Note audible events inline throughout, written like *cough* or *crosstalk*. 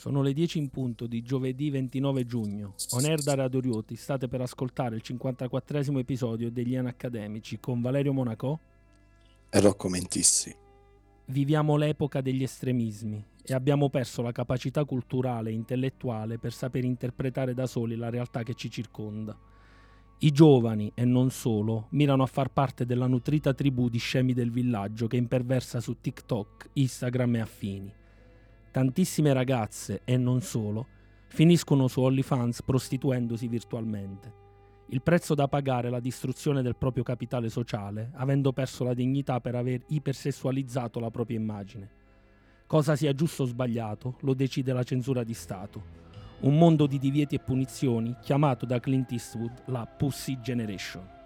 Sono le 10 in punto di giovedì 29 giugno. On air da Radio Rioti state per ascoltare il 54 episodio degli Anacademici con Valerio Monaco e Rocco Mentissi. Viviamo l'epoca degli estremismi e abbiamo perso la capacità culturale e intellettuale per saper interpretare da soli la realtà che ci circonda. I giovani, e non solo, mirano a far parte della nutrita tribù di scemi del villaggio che imperversa su TikTok, Instagram e affini tantissime ragazze, e non solo, finiscono su OnlyFans prostituendosi virtualmente. Il prezzo da pagare è la distruzione del proprio capitale sociale, avendo perso la dignità per aver ipersessualizzato la propria immagine. Cosa sia giusto o sbagliato lo decide la censura di Stato. Un mondo di divieti e punizioni chiamato da Clint Eastwood la Pussy Generation.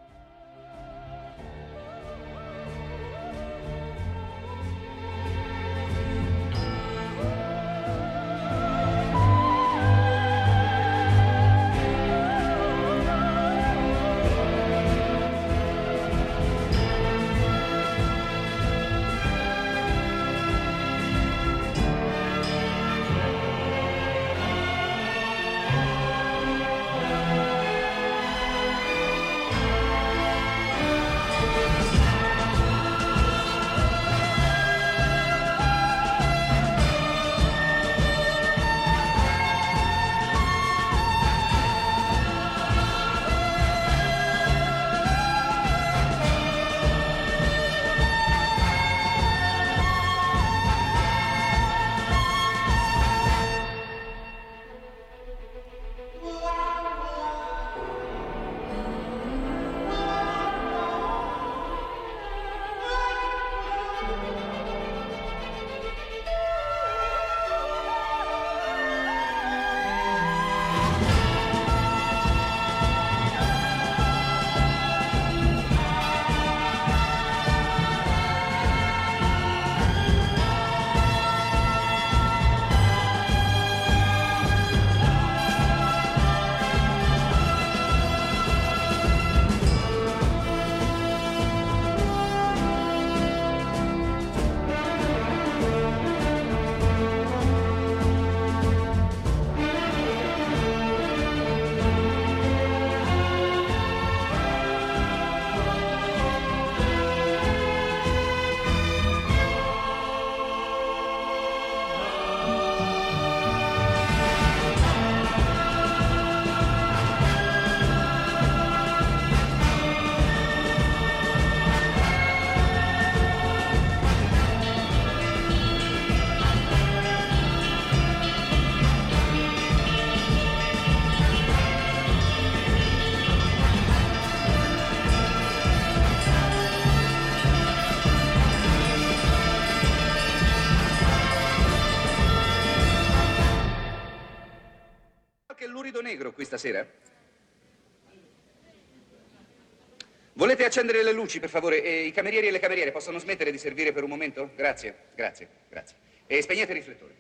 Accendere le luci, per favore? E I camerieri e le cameriere possono smettere di servire per un momento? Grazie, grazie, grazie. E spegnete i riflettori.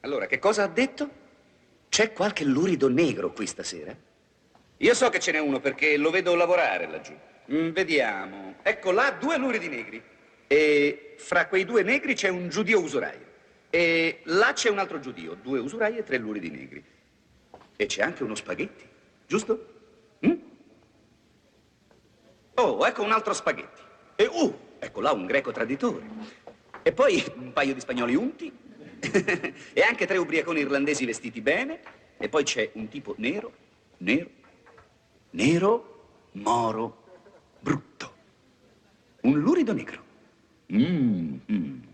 Allora, che cosa ha detto? C'è qualche lurido negro qui stasera? Io so che ce n'è uno perché lo vedo lavorare laggiù. Mm, vediamo. Ecco là due luridi negri. E fra quei due negri c'è un giudio usuraio. E là c'è un altro giudio, due usurai e tre luridi negri. E c'è anche uno spaghetti, giusto? Oh, ecco un altro spaghetti. E uh, ecco là un greco traditore. E poi un paio di spagnoli unti. *laughs* e anche tre ubriaconi irlandesi vestiti bene. E poi c'è un tipo nero, nero, nero, moro, brutto. Un lurido negro. Mm, mm.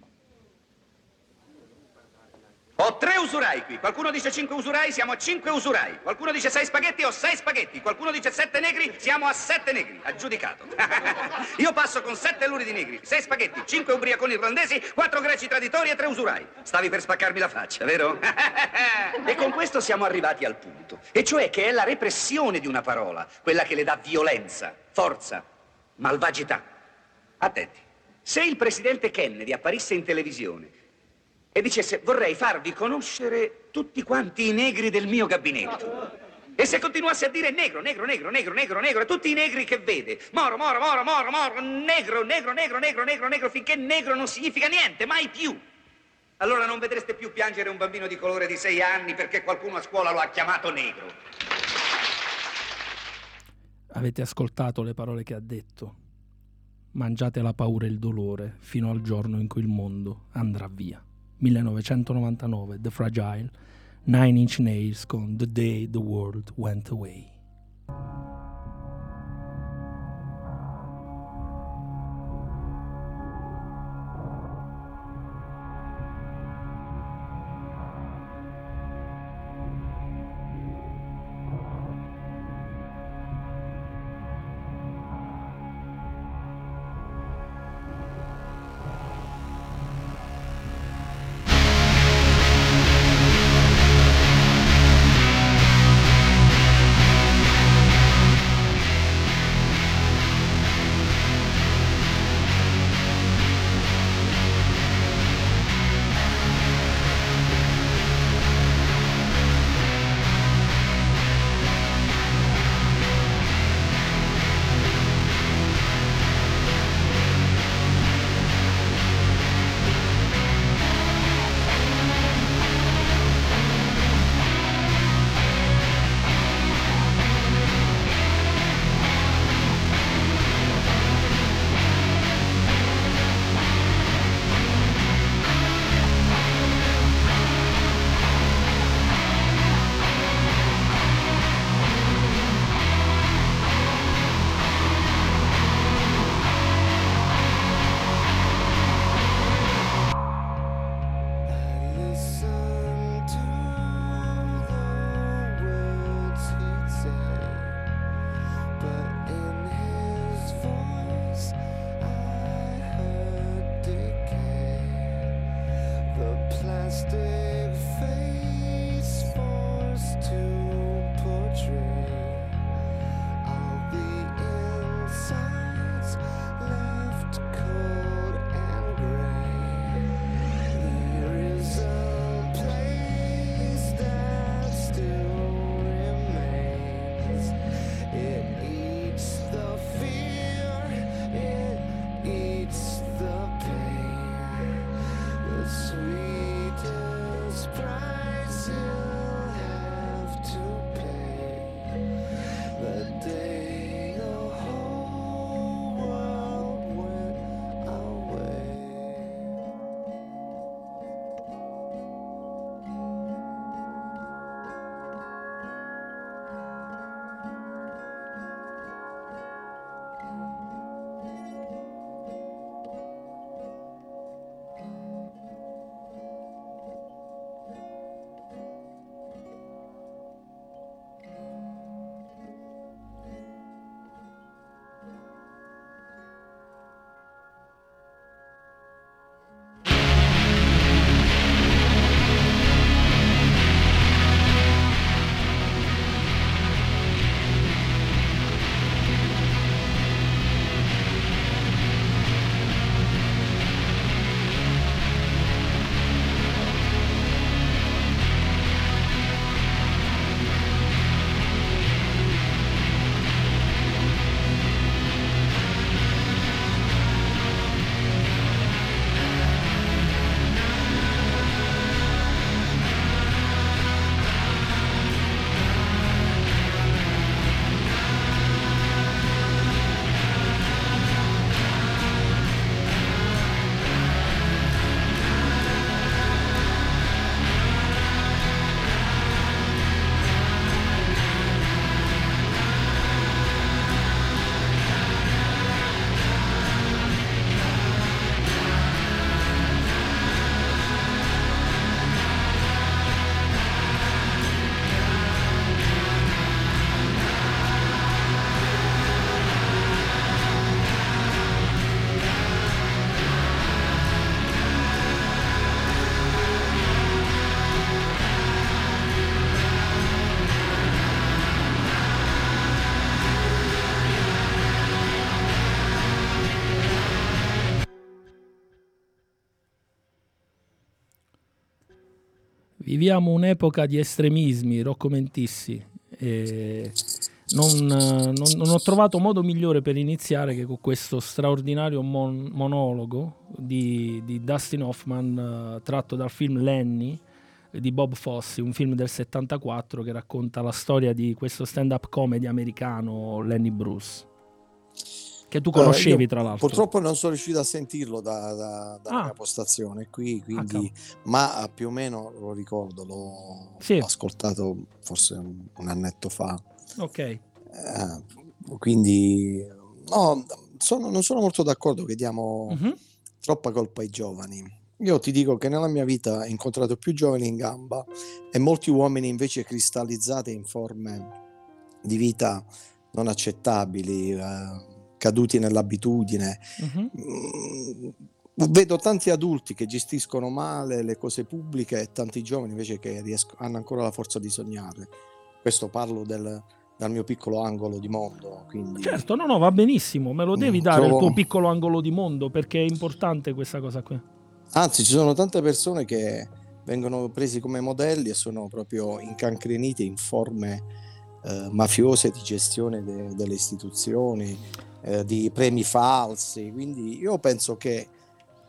Ho tre usurai qui. Qualcuno dice cinque usurai, siamo a cinque usurai. Qualcuno dice sei spaghetti, ho sei spaghetti. Qualcuno dice sette negri, siamo a sette negri. Aggiudicato. *laughs* Io passo con sette luridi negri, sei spaghetti, cinque ubriaconi irlandesi, quattro greci traditori e tre usurai. Stavi per spaccarmi la faccia, vero? *laughs* e con questo siamo arrivati al punto. E cioè che è la repressione di una parola, quella che le dà violenza, forza, malvagità. Attenti. Se il presidente Kennedy apparisse in televisione e dicesse vorrei farvi conoscere tutti quanti i negri del mio gabinetto. E se continuasse a dire negro, negro, negro, negro, negro, negro, tutti i negri che vede, moro, moro, moro, moro, moro, negro, negro, negro, negro, negro, negro, finché negro non significa niente, mai più. Allora non vedreste più piangere un bambino di colore di sei anni perché qualcuno a scuola lo ha chiamato negro. Avete ascoltato le parole che ha detto. Mangiate la paura e il dolore fino al giorno in cui il mondo andrà via. 1999, The Fragile, Nine Inch Nails con The Day the World Went Away. Viviamo un'epoca di estremismi, Rocco Mentissi. E non, non, non, ho trovato modo migliore per iniziare che con questo straordinario mon- monologo di, di, Dustin Hoffman uh, tratto dal film Lenny di Bob Fosse, un film del 74 che racconta la storia di questo stand-up comedy americano Lenny Bruce che tu conoscevi uh, tra l'altro. Purtroppo non sono riuscito a sentirlo da, da, dalla ah. mia postazione qui, quindi, ah, ma più o meno lo ricordo, l'ho, sì. ascoltato forse un, un, annetto fa. Ok. Eh, quindi no, sono, non sono molto d'accordo che diamo uh-huh. troppa colpa ai giovani. Io ti dico che nella mia vita ho incontrato più giovani in gamba e molti uomini invece cristallizzati in forme di vita non accettabili. Eh, caduti nell'abitudine. Uh-huh. Vedo tanti adulti che gestiscono male le cose pubbliche e tanti giovani invece che riesco, hanno ancora la forza di sognare. Questo parlo del, dal mio piccolo angolo di mondo. Quindi... Certo, no, no, va benissimo, me lo devi mm, dare trovo... il tuo piccolo angolo di mondo perché è importante questa cosa qui. Anzi, ci sono tante persone che vengono presi come modelli e sono proprio incancrenite in forme eh, mafiose di gestione de- delle istituzioni, eh, di premi falsi, quindi io penso che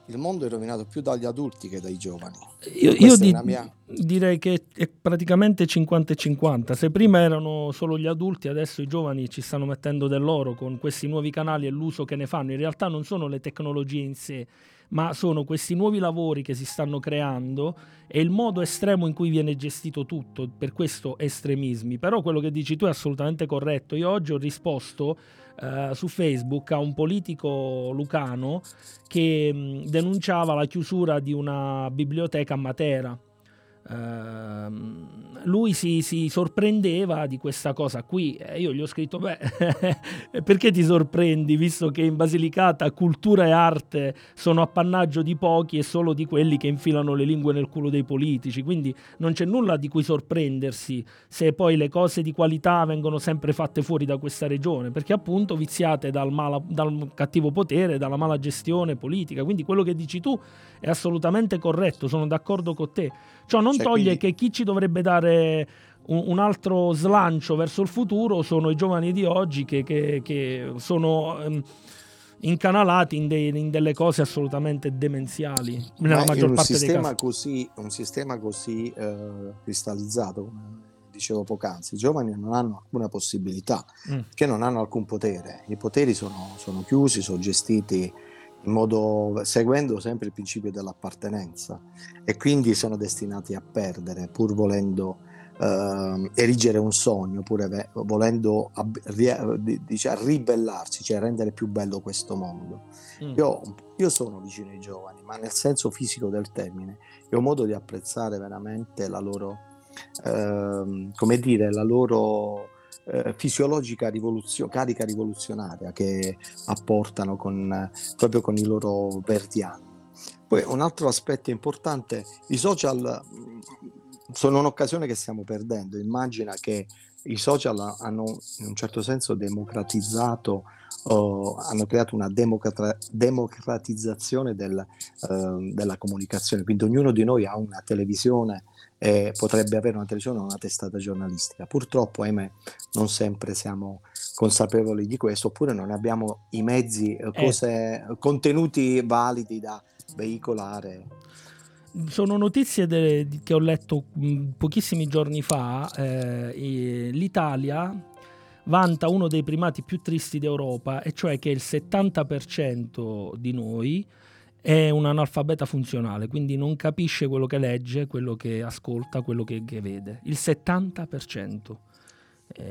il mondo è rovinato più dagli adulti che dai giovani. Io, io di, mia... direi che è praticamente 50 e 50. Se prima erano solo gli adulti, adesso i giovani ci stanno mettendo dell'oro con questi nuovi canali e l'uso che ne fanno. In realtà non sono le tecnologie in sé, ma sono questi nuovi lavori che si stanno creando e il modo estremo in cui viene gestito tutto, per questo estremismi. Però quello che dici tu è assolutamente corretto. Io oggi ho risposto uh, su Facebook a un politico lucano che denunciava la chiusura di una biblioteca a Matera Uh, lui si, si, sorprendeva di questa cosa qui. E io gli ho scritto beh *laughs* perché ti sorprendi visto che in Basilicata cultura e arte sono appannaggio di pochi e solo di quelli che infilano le lingue nel culo dei politici? Quindi non c'è nulla di cui sorprendersi se poi le cose di qualità vengono sempre fatte fuori da questa regione perché appunto viziate dal, mala, dal cattivo potere dalla mala gestione politica. Quindi quello che dici tu è assolutamente corretto sono d'accordo con te Ciò non cioè, toglie quindi... che chi ci dovrebbe dare un, altro slancio verso il futuro sono i giovani di oggi che, che, che sono um, incanalati in, de, in, delle cose assolutamente demenziali nella Ma maggior parte dei casi. Così, un sistema così uh, cristallizzato, come dicevo poc'anzi, i giovani non hanno alcuna possibilità, mm. che non hanno alcun potere. I poteri sono, sono chiusi, sono gestiti modo, seguendo sempre il principio dell'appartenenza e quindi sono destinati a perdere pur volendo eh, erigere un sogno, pur volendo ab- ri- dice, ribellarsi, cioè rendere più bello questo mondo. Mm. Io, io, sono vicino ai giovani, ma nel senso fisico del termine, e ho modo di apprezzare veramente la loro, eh, come dire, la loro eh, fisiologica rivoluzio- carica rivoluzionaria che apportano con, proprio con i loro verdi anni. Poi un altro aspetto importante, i social mm, sono un'occasione che stiamo perdendo. Immagina che i social hanno in un certo senso democratizzato, oh, hanno creato una democrata- democratizzazione del, uh, della comunicazione, quindi ognuno di noi ha una televisione eh, potrebbe avere una televisione o una testata giornalistica. Purtroppo, ahimè, non sempre siamo consapevoli di questo, oppure non abbiamo i mezzi, eh, eh. cose, eh. contenuti validi da veicolare. Sono notizie de- che ho letto mh, pochissimi giorni fa. Eh, L'Italia vanta uno dei primati più tristi d'Europa, e cioè che il 70% di noi è un analfabeta funzionale, quindi non capisce quello che legge, quello che ascolta, quello che, che vede. Il 70%.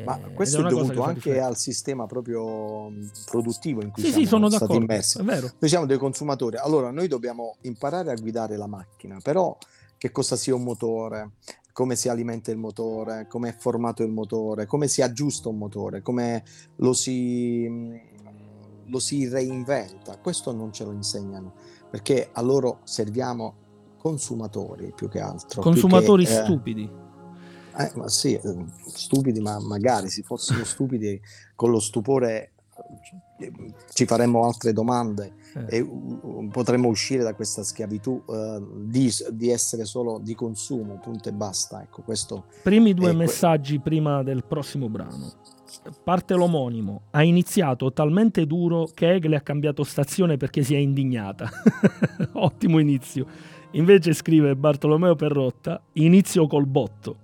Ma questo è, è dovuto anche al sistema proprio produttivo in cui sì, siamo sì, sono stati d'accordo, immersi. Noi siamo dei consumatori, allora noi dobbiamo imparare a guidare la macchina, però che cosa sia un motore, come si alimenta il motore, come è formato il motore, come si aggiusta un motore, come lo si, lo si reinventa, questo non ce lo insegnano perché a loro serviamo consumatori più che altro. Consumatori che, eh, stupidi. Eh, ma sì, eh, stupidi, ma magari se fossero stupidi con lo stupore ci faremmo altre domande eh. e potremmo uscire da questa schiavitù uh, di, di, essere solo di consumo, punto e basta. Ecco, questo Primi due messaggi que- prima del prossimo brano. Parte l'omonimo. Ha iniziato talmente duro che Egle ha cambiato stazione perché si è indignata. *laughs* Ottimo inizio. Invece scrive Bartolomeo Perrotta, inizio col botto,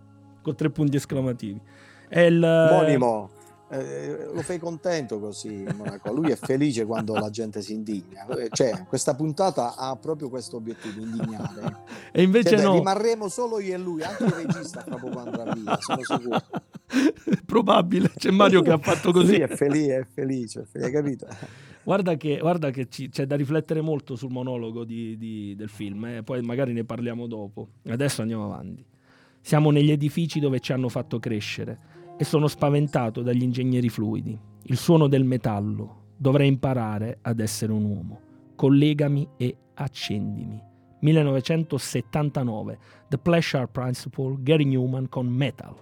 con tre punti esclamativi. È il... Omonimo eh, lo fai contento così Monaco. Lui è felice quando la gente si indigna. Cioè, questa puntata ha proprio questo obiettivo, indignare. *laughs* E invece cioè, no. rimarremo solo io e lui, anche il regista proprio quando andrà via, sono sicuro. *laughs* Probabile, c'è Mario che ha fatto così. Sì, è felice, è felice, hai capito? Guarda che, guarda che ci, c'è da riflettere molto sul monologo di, di, del film, eh? poi magari ne parliamo dopo. Adesso andiamo avanti. Siamo negli edifici dove ci hanno fatto crescere e sono spaventato dagli ingegneri fluidi. Il suono del metallo. Dovrei imparare ad essere un uomo. Collegami e accendimi. 1979. The Pleasure Principle, Gary Newman con Metal.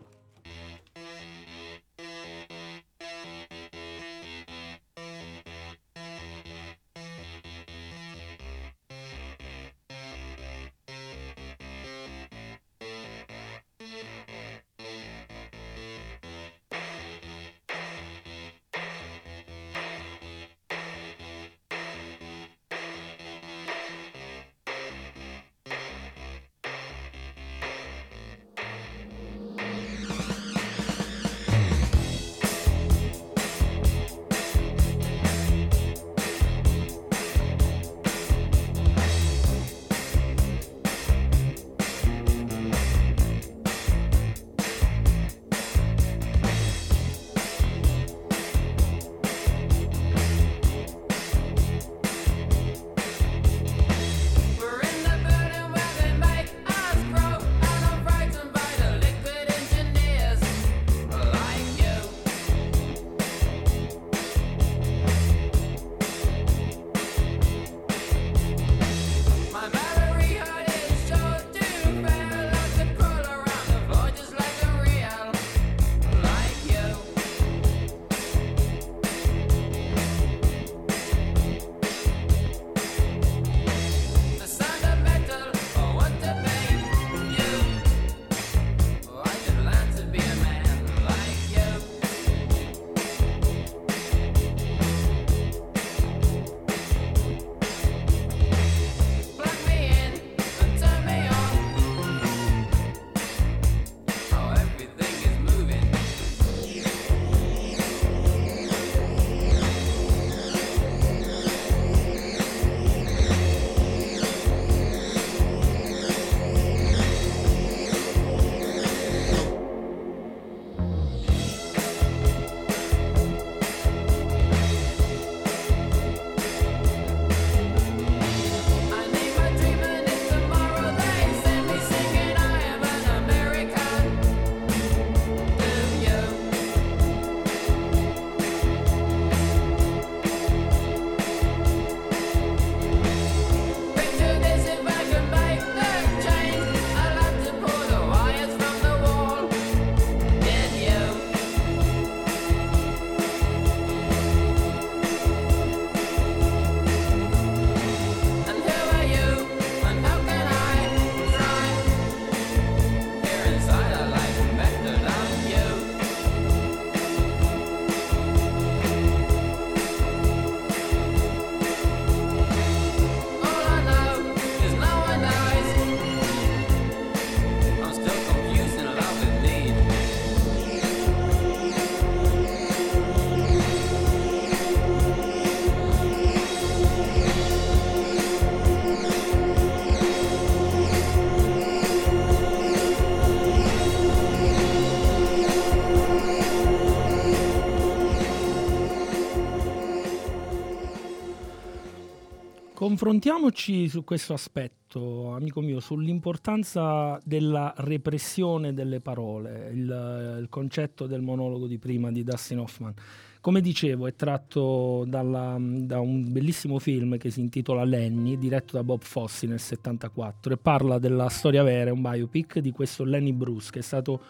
Confrontiamoci su questo aspetto, amico mio, sull'importanza della repressione delle parole, il, il concetto del monologo di prima di Dustin Hoffman. Come dicevo, è tratto dalla, da un bellissimo film che si intitola Lenny, diretto da Bob Fossi nel 74 e parla della storia vera, un biopic di questo Lenny Bruce, che è stato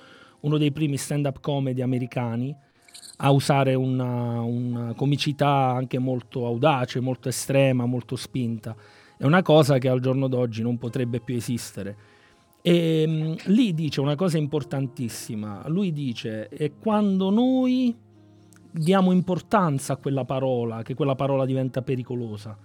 uno dei primi stand-up comedy americani a usare una, una comicità anche molto audace, molto estrema, molto spinta. È una cosa che al giorno d'oggi non potrebbe più esistere. E um, lì dice una cosa importantissima, lui dice è quando noi diamo importanza a quella parola, che quella parola diventa pericolosa.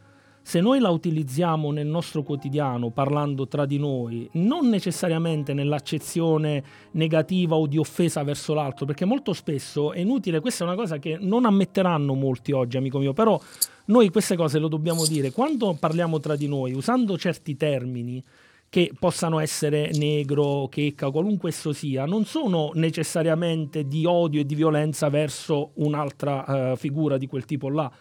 Se noi la utilizziamo nel nostro quotidiano parlando tra di noi, non necessariamente nell'accezione negativa o di offesa verso l'altro, perché molto spesso è inutile, questa è una cosa che non ammetteranno molti oggi, amico mio, però noi queste cose lo dobbiamo dire. Quando parliamo tra di noi, usando certi termini, che possano essere negro, checca, qualunque esso sia, non sono necessariamente di odio e di violenza verso un'altra uh, figura di quel tipo là.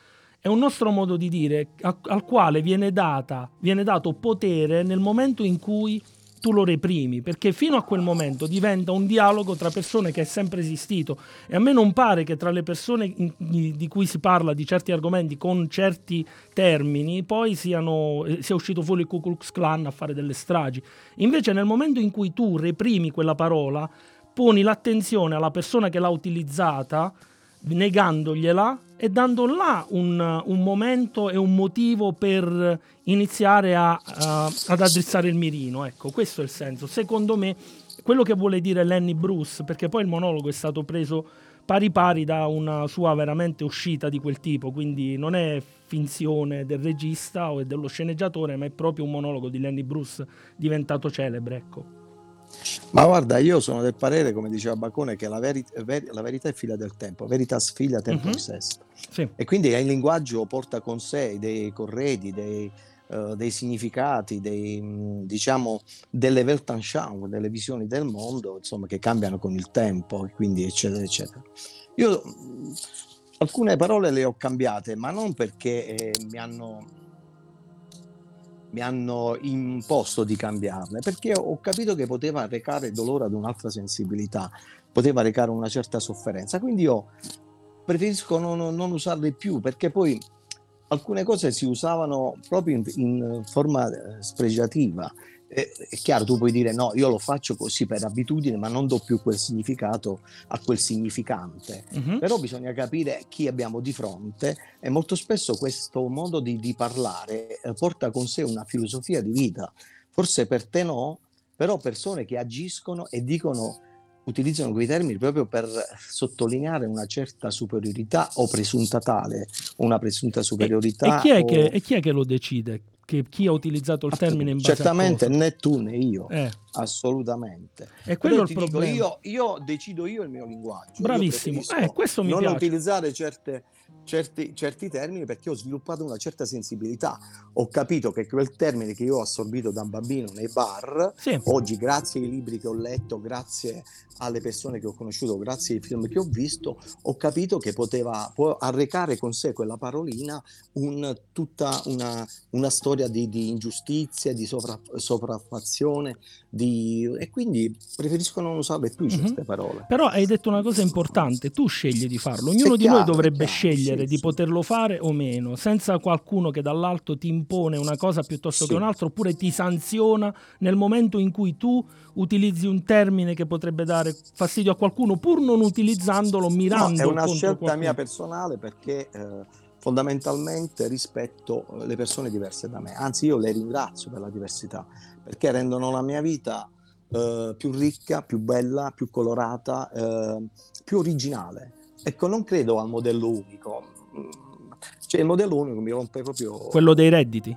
È un nostro modo di dire al quale viene, data, viene dato potere nel momento in cui tu lo reprimi, perché fino a quel momento diventa un dialogo tra persone che è sempre esistito e a me non pare che tra le persone di cui si parla di certi argomenti con certi termini poi siano, eh, sia uscito fuori il Ku Klux Klan a fare delle stragi. Invece nel momento in cui tu reprimi quella parola, poni l'attenzione alla persona che l'ha utilizzata, negandogliela e dando là un, un, momento e un motivo per iniziare a, a, ad addrizzare il mirino. Ecco, questo è il senso. Secondo me, quello che vuole dire Lenny Bruce, perché poi il monologo è stato preso pari pari da una sua veramente uscita di quel tipo, quindi non è finzione del regista o dello sceneggiatore, ma è proprio un monologo di Lenny Bruce diventato celebre, ecco. Ma guarda, io sono del parere, come diceva Baccone, che la, veri- ver- la verità è figlia del tempo, veritas figlia tempo mm-hmm. sesta. Sì. E quindi il linguaggio porta con sé dei corredi, dei, uh, dei significati, dei, diciamo, delle Weltanschauung, delle visioni del mondo, insomma, che cambiano con il tempo, quindi eccetera, eccetera. Io alcune parole le ho cambiate, ma non perché eh, mi hanno mi hanno imposto di cambiarle perché ho capito che poteva recare dolore ad un'altra sensibilità, poteva recare una certa sofferenza. Quindi io preferisco non, non usarle più perché poi alcune cose si usavano proprio in, in forma eh, è chiaro, tu puoi dire no, io lo faccio così per abitudine, ma non do più quel significato a quel significante. Uh-huh. Però bisogna capire chi abbiamo di fronte e molto spesso questo modo di, di parlare eh, porta con sé una filosofia di vita. Forse per te no, però persone che agiscono e dicono utilizzano quei termini proprio per sottolineare una certa superiorità o presunta tale, una presunta superiorità. E, e, chi, è o... che, e chi, è che, lo decide? Che chi ha utilizzato il termine in base certamente né tu né io eh. assolutamente e quello è il problema dico, io, io, decido io il mio linguaggio bravissimo eh, questo mi non piace. utilizzare certe certi, certi, termini perché ho sviluppato una certa sensibilità. Ho capito che quel termine che io ho assorbito da bambino nei bar, sì. oggi grazie ai libri che ho letto, grazie alle persone che ho conosciuto, grazie ai film che ho visto, ho capito che poteva può arrecare con sé quella parolina un, tutta una, una storia di, di, ingiustizia, di sovra, sopraffazione, di... e quindi preferisco non usarle più mm-hmm. queste parole. Però hai detto una cosa importante, tu scegli di farlo, ognuno di noi dovrebbe scegliere sì, di poterlo fare o meno, senza qualcuno che dall'alto ti impone una cosa piuttosto sì. che un'altra oppure ti sanziona nel momento in cui tu utilizzi un termine che potrebbe dare fastidio a qualcuno pur non utilizzandolo mirando no, è una scelta qualcuno. mia personale perché eh, fondamentalmente rispetto le persone diverse da me anzi io le ringrazio per la diversità perché rendono la mia vita eh, più ricca più bella più colorata eh, più originale ecco non credo al modello unico. Cioè il modello unico mi rompe proprio quello dei redditi?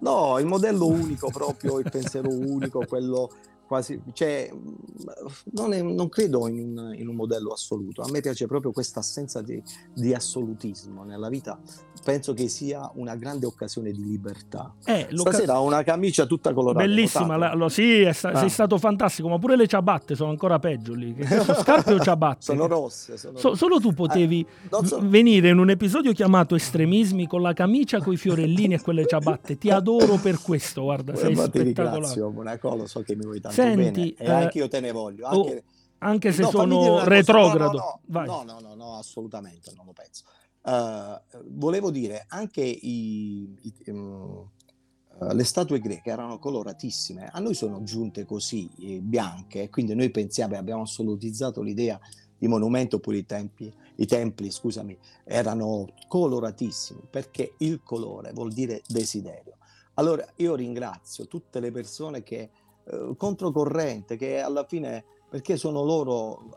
No, il modello unico proprio, il pensiero unico, quello quasi, cioè, non, è, non credo in un, in un, modello assoluto. A me piace proprio questa assenza di, di, assolutismo nella vita. Penso che sia una grande occasione di libertà. Eh, Stasera ho una camicia tutta colorata. Bellissima, la, lo, sì, sta, ah. sei stato fantastico, ma pure le ciabatte sono ancora peggio lì. Che sono scarpe o ciabatte? *laughs* sono rosse. Sono so, solo tu potevi eh, so... venire in un episodio chiamato Estremismi con la camicia, con i fiorellini e quelle ciabatte. Ti adoro per questo, guarda, sei ma spettacolare. Ti ringrazio, Monaco, so che mi vuoi tanto Senti, bene, e anche io te ne voglio. Oh, anche, oh, anche se no, sono retrogrado. No no, no, no, no, assolutamente non lo penso. Uh, volevo dire, anche i, i, um, le statue greche erano coloratissime, a noi sono giunte così eh, bianche, quindi noi pensiamo, abbiamo assolutizzato l'idea i monumenti oppure i, tempi, i templi scusami, erano coloratissimi perché il colore vuol dire desiderio. Allora io ringrazio tutte le persone che eh, controcorrente, che alla fine, perché sono loro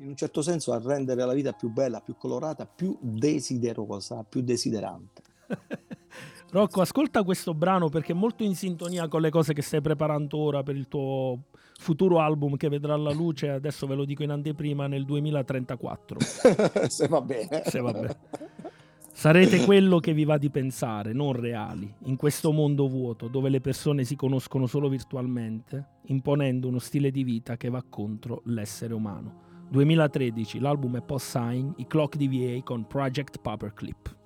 in un certo senso a rendere la vita più bella, più colorata, più desiderosa, più desiderante. *laughs* Rocco, ascolta questo brano perché è molto in sintonia con le cose che stai preparando ora per il tuo futuro album che vedrà la luce, adesso ve lo dico in anteprima, nel 2034. *laughs* Se va bene. Se va bene. *laughs* Sarete *coughs* quello che vi va di pensare, non reali, in questo mondo vuoto dove le persone si conoscono solo virtualmente, imponendo uno stile di vita che va contro l'essere umano. 2013, l'album è post-sign, i Clock DVA con Project Paperclip.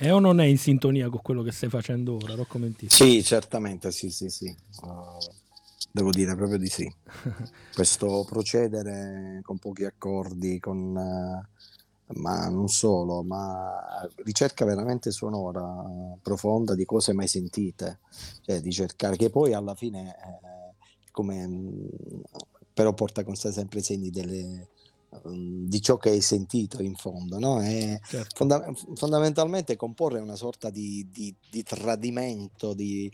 È o non è in sintonia con quello che stai facendo ora, Rocco Mentini? Sì, certamente, sì, sì, sì. Uh, devo dire proprio di sì. *laughs* Questo procedere con pochi accordi, con, uh, ma non solo, ma ricerca veramente sonora, profonda di cose mai sentite, cioè di cercare che poi alla fine, eh, come, però porta con sé sempre segni delle di ciò che hai sentito in fondo, no? certo. fonda- fondamentalmente comporre una sorta di, di, di tradimento, di,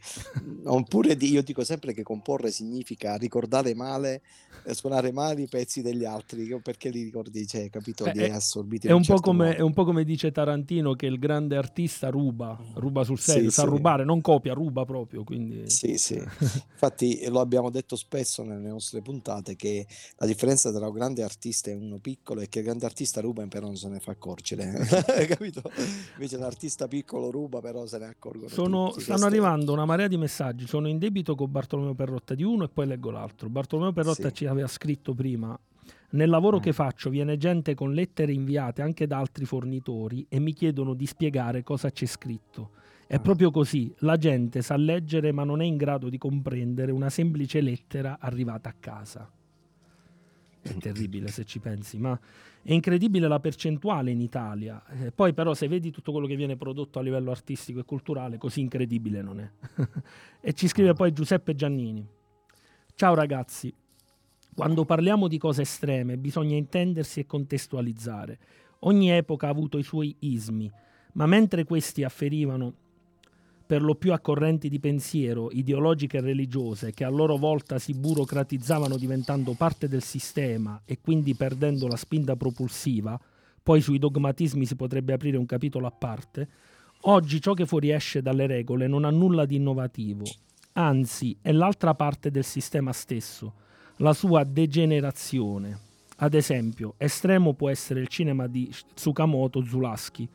oppure di, io dico sempre che comporre significa ricordare male, eh, suonare male i pezzi degli altri, perché li ricordi, cioè, capito, Beh, li hai assorbiti. È un, certo come, è un, po come, dice Tarantino che il grande artista ruba, ruba sul serio, sì, sa sì. rubare, non copia, ruba proprio. Quindi... Sì, sì. Infatti lo abbiamo detto spesso nelle nostre puntate che la differenza tra un grande artista e un uno piccolo e che il grande artista ruba però non se ne fa accorgere, *laughs* capito? Invece l'artista piccolo ruba però se ne accorgono sono, tutti. Stanno arrivando una marea di messaggi, sono in debito con Bartolomeo Perrotta di uno e poi leggo l'altro. Bartolomeo Perrotta sì. ci aveva scritto prima nel lavoro mm. che faccio viene gente con lettere inviate anche da altri fornitori e mi chiedono di spiegare cosa c'è scritto. È mm. proprio così, la gente sa leggere ma non è in grado di comprendere una semplice lettera arrivata a casa è terribile se ci pensi, ma è incredibile la percentuale in Italia. Eh, poi però se vedi tutto quello che viene prodotto a livello artistico e culturale, così incredibile non è. *laughs* e ci scrive poi Giuseppe Giannini. Ciao ragazzi, quando parliamo di cose estreme bisogna intendersi e contestualizzare. Ogni epoca ha avuto i suoi ismi, ma mentre questi afferivano per lo più a correnti di pensiero ideologiche e religiose che a loro volta si burocratizzavano diventando parte del sistema e quindi perdendo la spinta propulsiva, poi sui dogmatismi si potrebbe aprire un capitolo a parte, oggi ciò che fuoriesce dalle regole non ha nulla di innovativo, anzi è l'altra parte del sistema stesso, la sua degenerazione. Ad esempio, estremo può essere il cinema di Tsukamoto Zulaski,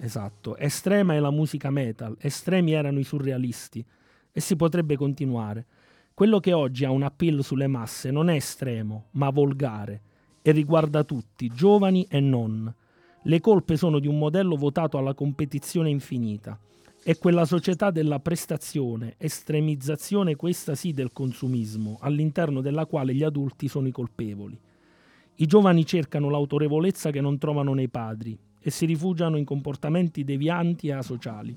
Esatto, estrema è la musica metal, estremi erano i surrealisti e si potrebbe continuare. Quello che oggi ha un appeal sulle masse non è estremo, ma volgare e riguarda tutti, giovani e non. Le colpe sono di un modello votato alla competizione infinita. È quella società della prestazione, estremizzazione questa sì del consumismo, all'interno della quale gli adulti sono i colpevoli. I giovani cercano l'autorevolezza che non trovano nei padri, e si rifugiano in comportamenti devianti e asociali,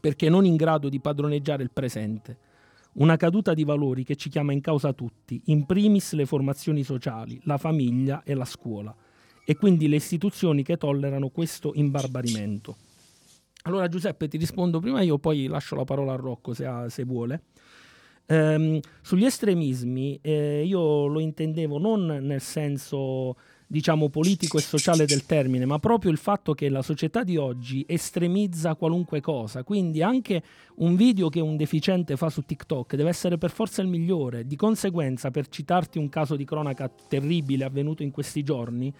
perché non in grado di padroneggiare il presente. Una caduta di valori che ci chiama in causa tutti, in primis le formazioni sociali, la famiglia e la scuola, e quindi le istituzioni che tollerano questo imbarbarimento. Allora Giuseppe ti rispondo prima io, poi lascio la parola a Rocco se, ha, se vuole. Ehm, sugli estremismi eh, io lo intendevo non nel senso diciamo politico e sociale del termine, ma proprio il fatto che la società di oggi estremizza qualunque cosa. Quindi anche un video che un deficiente fa su TikTok deve essere per forza il migliore. Di conseguenza, per citarti un caso di cronaca terribile avvenuto in questi giorni,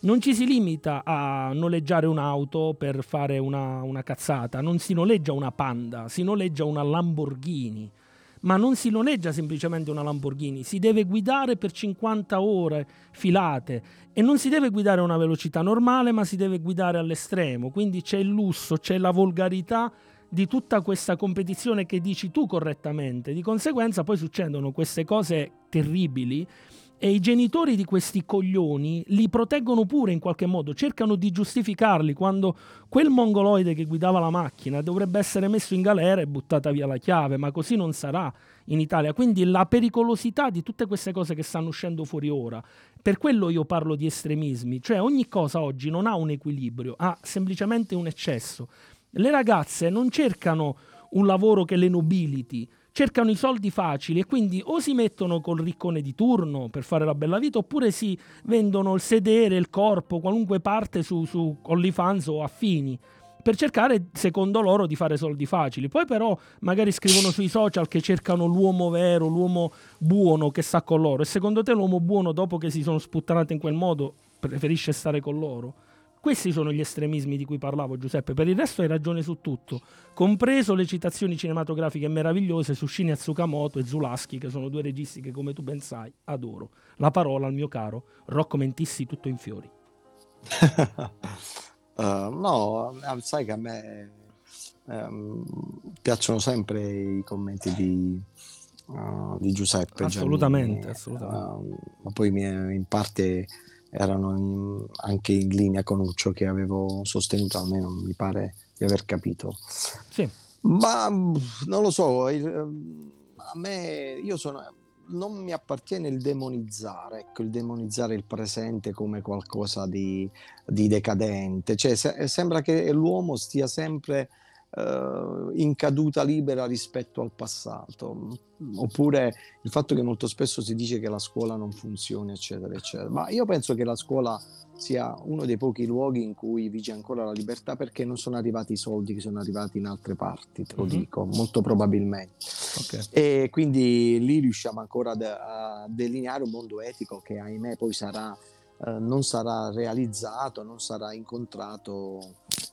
non ci si limita a noleggiare un'auto per fare una, una cazzata, non si noleggia una Panda, si noleggia una Lamborghini ma non si noleggia semplicemente una Lamborghini, si deve guidare per 50 ore filate. E non si deve guidare a una velocità normale, ma si deve guidare all'estremo, quindi c'è il lusso, c'è la volgarità di tutta questa competizione che dici tu correttamente, di conseguenza poi succedono queste cose terribili e i genitori di questi coglioni li proteggono pure in qualche modo, cercano di giustificarli quando quel mongoloide che guidava la macchina dovrebbe essere messo in galera e buttata via la chiave, ma così non sarà in Italia. Quindi la pericolosità di tutte queste cose che stanno uscendo fuori ora, per quello io parlo di estremismi, cioè ogni cosa oggi non ha un equilibrio, ha semplicemente un eccesso. Le ragazze non cercano un lavoro che le nobiliti, cercano i soldi facili e quindi o si mettono col riccone di turno per fare la bella vita oppure si vendono il sedere, il corpo, qualunque parte su, su OnlyFans o affini per cercare, secondo loro, di fare soldi facili. Poi però magari scrivono sui social che cercano l'uomo vero, l'uomo buono che sta con loro. E secondo te l'uomo buono, dopo che si sono sputtanate in quel modo, preferisce stare con loro? Questi sono gli estremismi di cui parlavo Giuseppe, per il resto hai ragione su tutto, compreso le citazioni cinematografiche meravigliose su Shinya Tsukamoto e Zulaski, che sono due registi che come tu ben sai adoro. La parola al mio caro Rocco Mentissi tutto in fiori. Uh, *laughs* no, sai che a me um, piacciono sempre i commenti di, uh, di Giuseppe. Assolutamente, Giannini, assolutamente. Uh, ma poi in parte erano in, anche in linea con Uccio che avevo sostenuto, almeno mi pare di aver capito. Sì. Ma non lo so, il, a me io sono non mi appartiene il demonizzare, ecco, il demonizzare il presente come qualcosa di, di decadente. Cioè, se, sembra che l'uomo stia sempre uh, in caduta libera rispetto al passato. Oppure il fatto che molto spesso si dice che la scuola non funziona, eccetera, eccetera. Ma io penso che la scuola sia uno dei pochi luoghi in cui vige ancora la libertà perché non sono arrivati i soldi che sono arrivati in altre parti, te lo mm-hmm. dico, molto probabilmente. Okay. E quindi lì riusciamo ancora a delineare un mondo etico che ahimè poi sarà, eh, non sarà realizzato, non sarà incontrato.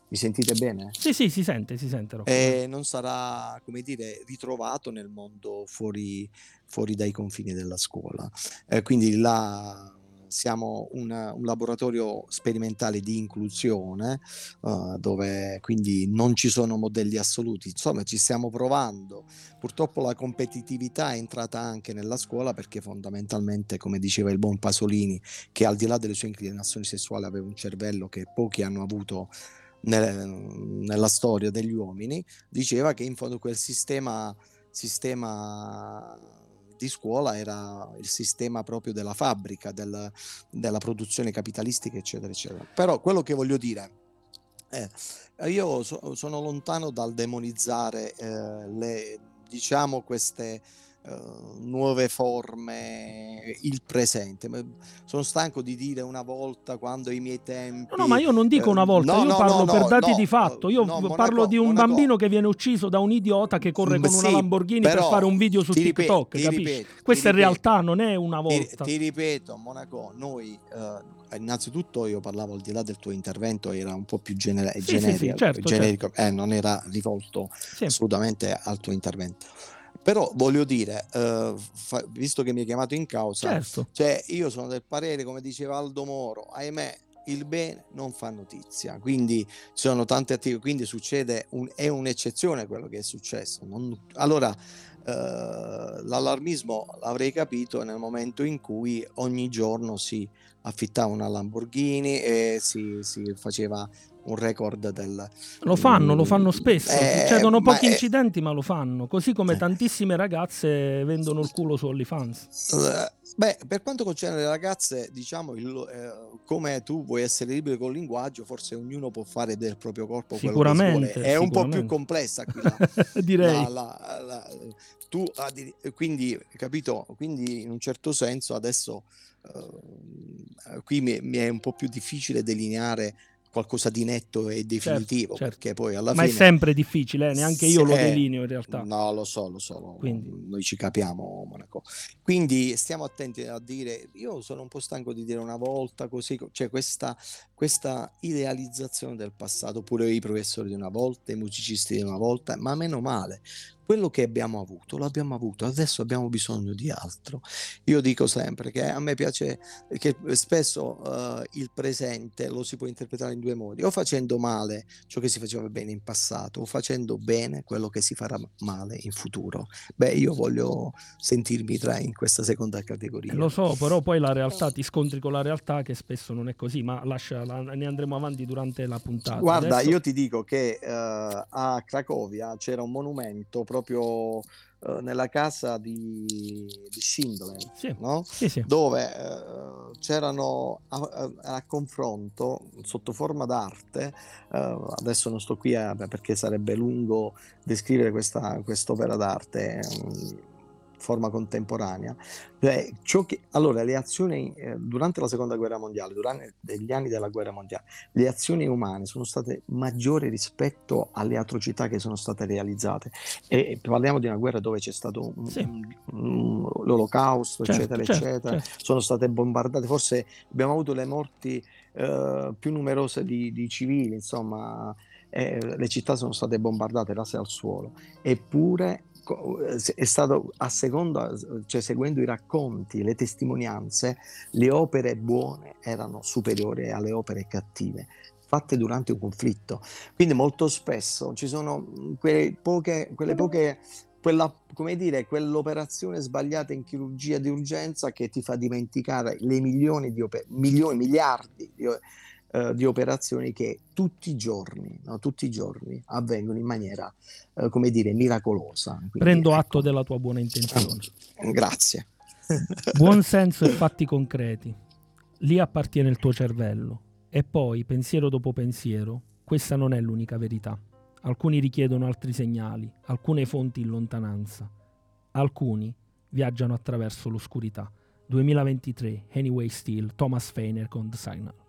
Mi sentite bene? Sì, sì, si sente, si sente. E non sarà, come dire, ritrovato nel mondo fuori, fuori dai confini della scuola. Eh, quindi la siamo un, un laboratorio sperimentale di inclusione uh, dove quindi non ci sono modelli assoluti, insomma ci stiamo provando. Purtroppo la competitività è entrata anche nella scuola perché fondamentalmente, come diceva il buon Pasolini, che al di là delle sue inclinazioni sessuali aveva un cervello che pochi hanno avuto nella storia degli uomini, diceva che in fondo quel sistema, sistema di scuola era il sistema proprio della fabbrica, del, della produzione capitalistica, eccetera, eccetera. Però quello che voglio dire è, io so, sono lontano dal demonizzare eh, le, diciamo, queste Uh, nuove forme, il presente. Sono stanco di dire una volta quando i miei tempi. No, no ma io non dico una volta, no, io no, parlo per dati di fatto. Io parlo Monaco, di un Monaco. bambino che viene ucciso da un idiota che corre con sì, una Lamborghini per fare un video su TikTok. Ripeto, ripeto, Questa in realtà non è una volta. Ti, ti ripeto, Monaco, noi. Uh, innanzitutto io parlavo al di là del tuo intervento era un po' più genere- sì, generico, sì, sì, certo, generico certo. Eh, non era rivolto assolutamente al tuo intervento però voglio dire, uh, fa, visto che mi hai chiamato in causa, certo. cioè io sono del parere, come diceva Aldo Moro, ahimè, il bene non fa notizia, quindi ci sono tante attività, quindi succede, un, è un'eccezione quello che è successo. Non, allora, uh, l'allarmismo l'avrei capito nel momento in cui ogni giorno si affittava una Lamborghini e si, si faceva un record del... Lo fanno, lo fanno spesso, eh, succedono pochi incidenti ma lo fanno, così come tantissime ragazze vendono il culo su OnlyFans. Uh, beh, per quanto concerne le ragazze, diciamo, il, eh, come tu vuoi essere libero col linguaggio, forse ognuno può fare del proprio corpo sicuramente, quello che È un po' più complessa qui *laughs* la, Direi. La, la, tu, quindi, capito? Quindi in un certo senso adesso uh, qui mi, mi è un po' più difficile delineare qualcosa di netto e certo, definitivo, certo, certo. perché poi alla Ma fine... è sempre difficile, eh? neanche io lo delineo in realtà. No, lo so, lo so, Quindi. noi ci capiamo, Monaco. Quindi stiamo attenti a dire, io sono un po' stanco di dire una volta così, cioè questa, questa idealizzazione del passato, pure i professori di una volta, i musicisti di una volta, ma meno male, quello che abbiamo avuto, l'abbiamo avuto, adesso abbiamo bisogno di altro. Io dico sempre che a me piace che spesso uh, il presente lo si può interpretare in due modi, o facendo male ciò che si faceva bene in passato, o facendo bene quello che si farà male in futuro. Beh, io voglio sentirmi tra in questa seconda categoria. Lo so, però poi la realtà ti scontri con la realtà che spesso non è così, ma lascia, ne andremo avanti durante la puntata. Guarda, Adesso... io ti dico che uh, a Cracovia c'era un monumento proprio uh, nella casa di, di Schindler, sì. No? Sì, sì. dove uh, c'erano a, a, a, confronto sotto forma d'arte, uh, adesso non sto qui a, perché sarebbe lungo descrivere questa quest'opera d'arte. Forma contemporanea. Cioè, che, allora, le azioni eh, durante la seconda guerra mondiale, durante gli anni della guerra mondiale, le azioni umane sono state maggiori rispetto alle atrocità che sono state realizzate. E, parliamo di una guerra dove c'è stato un, sì. un, un, l'olocausto, certo, eccetera, certo, eccetera. Certo. Sono state bombardate, forse abbiamo avuto le morti eh, più numerose di, di civili, insomma. Eh, le città sono state bombardate, rase al suolo, eppure è stato a seconda, cioè seguendo i racconti, le testimonianze, le opere buone erano superiori alle opere cattive. fatte durante un conflitto. Quindi molto spesso ci sono quelle poche, quelle poche quella, come dire, quell'operazione sbagliata in chirurgia di urgenza che ti fa dimenticare le milioni di oper- milioni, miliardi di, uh, di, operazioni che tutti i giorni, no, tutti i giorni avvengono in maniera, uh, come dire, miracolosa. Quindi, Prendo ecco. atto della tua buona intenzione. Grazie. *laughs* *laughs* Buon senso e fatti concreti. Lì appartiene il tuo cervello e poi, pensiero dopo pensiero, questa non è l'unica verità. Alcuni richiedono altri segnali, alcune fonti in lontananza. Alcuni viaggiano attraverso l'oscurità. 2023, Anyway Still, Thomas Feiner con The Signal.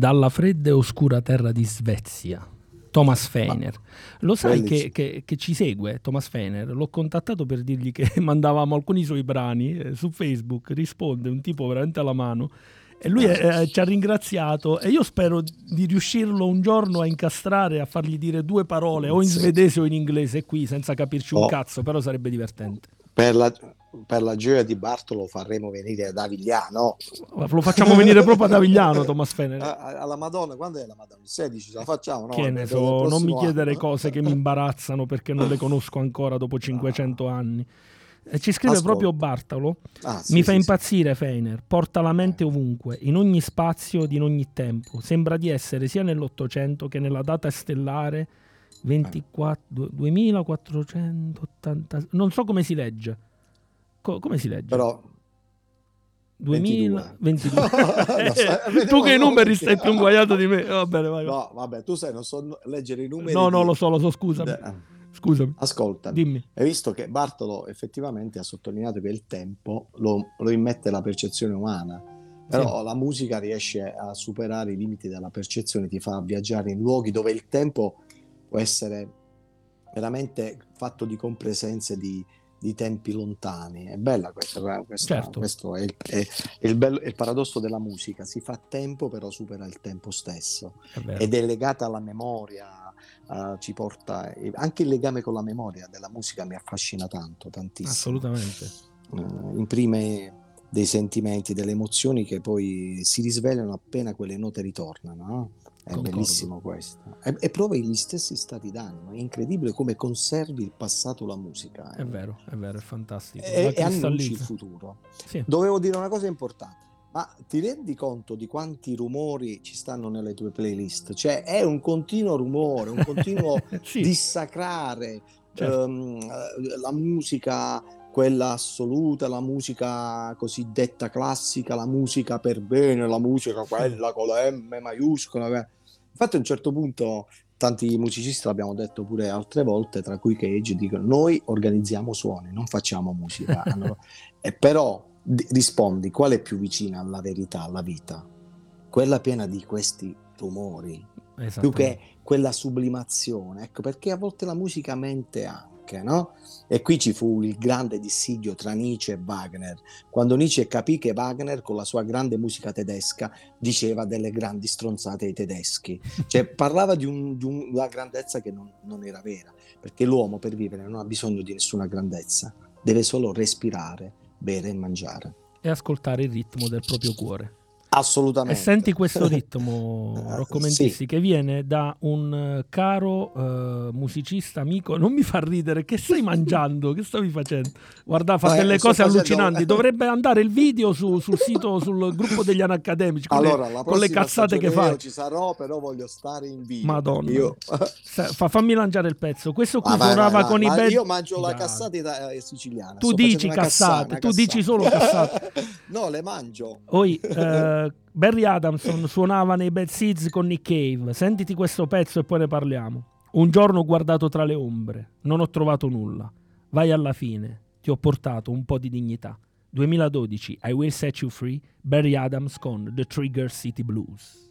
Dalla fredda e oscura terra di Svezia. Thomas Feiner. Lo sai che, che, che, ci segue, Thomas Feiner? L'ho contattato per dirgli che *laughs* mandavamo alcuni suoi brani eh, su Facebook, risponde un tipo veramente alla mano e lui eh, ci ha ringraziato e io spero di riuscirlo un giorno a incastrare, a fargli dire due parole o in svedese o in inglese qui senza capirci un oh. cazzo, però sarebbe divertente. Per la, per la gioia di Bartolo faremo venire ad Avigliano. Lo facciamo venire proprio ad Avigliano, Thomas Fener. *laughs* Alla Madonna, quando è la Madonna? Il 16, la facciamo? No? Che ne so, non mi chiedere anno. cose che mi imbarazzano perché non le conosco ancora dopo *laughs* 500 ah. anni. E ci scrive Ascolta. proprio Bartolo. Ah, sì, Mi fa sì, impazzire sì. Feiner, porta la mente ovunque, in ogni spazio ed in ogni tempo. Sembra di essere sia nell'Ottocento che nella data stellare 24, 2480. Non so come si legge. Co- come si legge? Però 2022. *laughs* tu che i numeri stai più inguaiato di me. *laughs* Va bene, vai, vai. No, vabbè, tu sai, non so leggere i numeri. No, no, lo so, lo so, scusa. Scusami. Ascolta, dimmi. Hai visto che Bartolo effettivamente ha sottolineato che il tempo lo, lo immette la percezione umana, però sì. la musica riesce a superare i limiti della percezione, ti fa viaggiare in luoghi dove il tempo può essere veramente fatto di compresenze di, di tempi lontani. È bella questa, questa certo. questo è il, è, è, il bello, è, il paradosso della musica, si fa tempo però supera il tempo stesso ed è legata alla memoria, uh, ci porta, anche il legame con la memoria della musica mi affascina tanto, tantissimo. Assolutamente. Uh, imprime dei sentimenti, delle emozioni che poi si risvegliano appena quelle note ritornano. No? È Concordo. bellissimo questo. E, e provi gli stessi stati d'animo. È incredibile come conservi il passato la musica. È, è vero, è vero, è fantastico. E, e annunci il futuro. Sì. Dovevo dire una cosa importante. Ma ti rendi conto di quanti rumori ci stanno nelle tue playlist? Cioè è un continuo rumore, un continuo *laughs* sì. dissacrare certo. um, la musica quella assoluta, la musica cosiddetta classica, la musica per bene, la musica quella con la M maiuscola. Infatti a un certo punto tanti musicisti l'abbiamo detto pure altre volte, tra cui Cage, dicono noi organizziamo suoni, non facciamo musica. *laughs* e però d- rispondi qual è più vicina alla verità, alla vita? Quella piena di questi rumori, più che quella sublimazione. Ecco, perché a volte la musica mente anche anche, no? E qui ci fu il grande dissidio tra Nietzsche e Wagner, quando Nietzsche capì che Wagner con la sua grande musica tedesca diceva delle grandi stronzate ai tedeschi, cioè *laughs* parlava di, un, di un, una grandezza che non, non era vera, perché l'uomo per vivere non ha bisogno di nessuna grandezza, deve solo respirare, bere e mangiare. E ascoltare il ritmo del proprio cuore. Assolutamente. E senti questo ritmo, *laughs* Rocco Mentissi, sì. che viene da un caro uh, musicista amico. Non mi fa ridere, che stai mangiando? Che stavi facendo? Guarda, fa delle cose allucinanti. *laughs* Dovrebbe andare il video su, sul sito, sul gruppo degli anacademici, con, allora, le, con le cazzate che fa. ci sarò, però voglio stare in video. Madonna. Io... *laughs* fa, fammi lanciare il pezzo. Questo qui ah, suonava con i band... Io mangio la cassata eh, siciliana. Tu Sto dici cassate, tu dici solo cassate. no, le mangio. Poi... Uh, Barry Adamson suonava nei Bad Seeds con Nick Cave. Sentiti questo pezzo e poi ne parliamo. Un giorno ho guardato tra le ombre, non ho trovato nulla. Vai alla fine, ti ho portato un po' di dignità. 2012, I Will Set You Free, Barry Adams con The Trigger City Blues.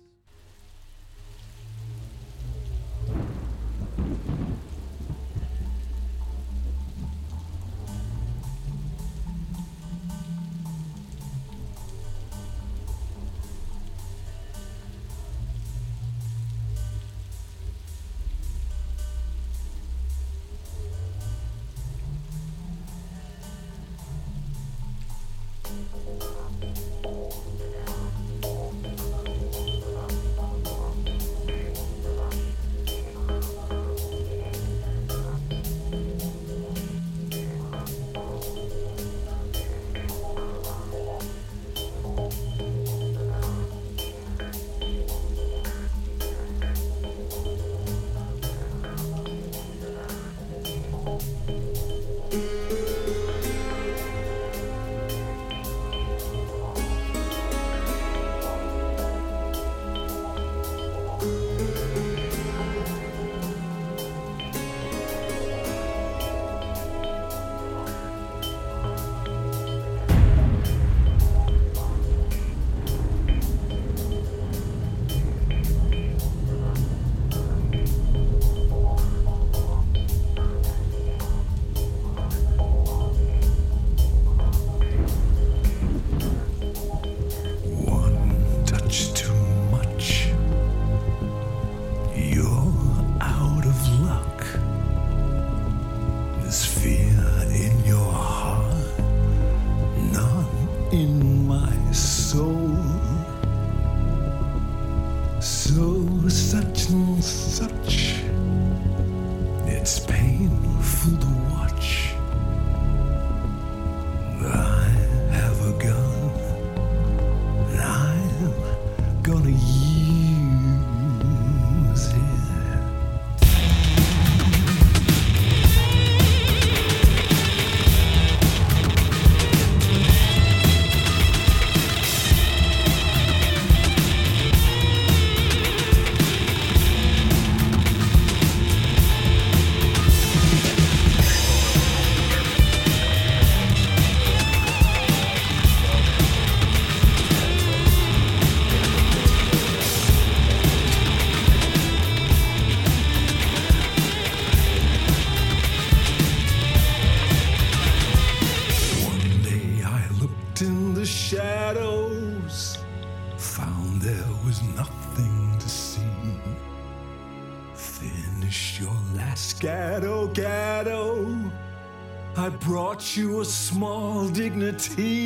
You a small dignity.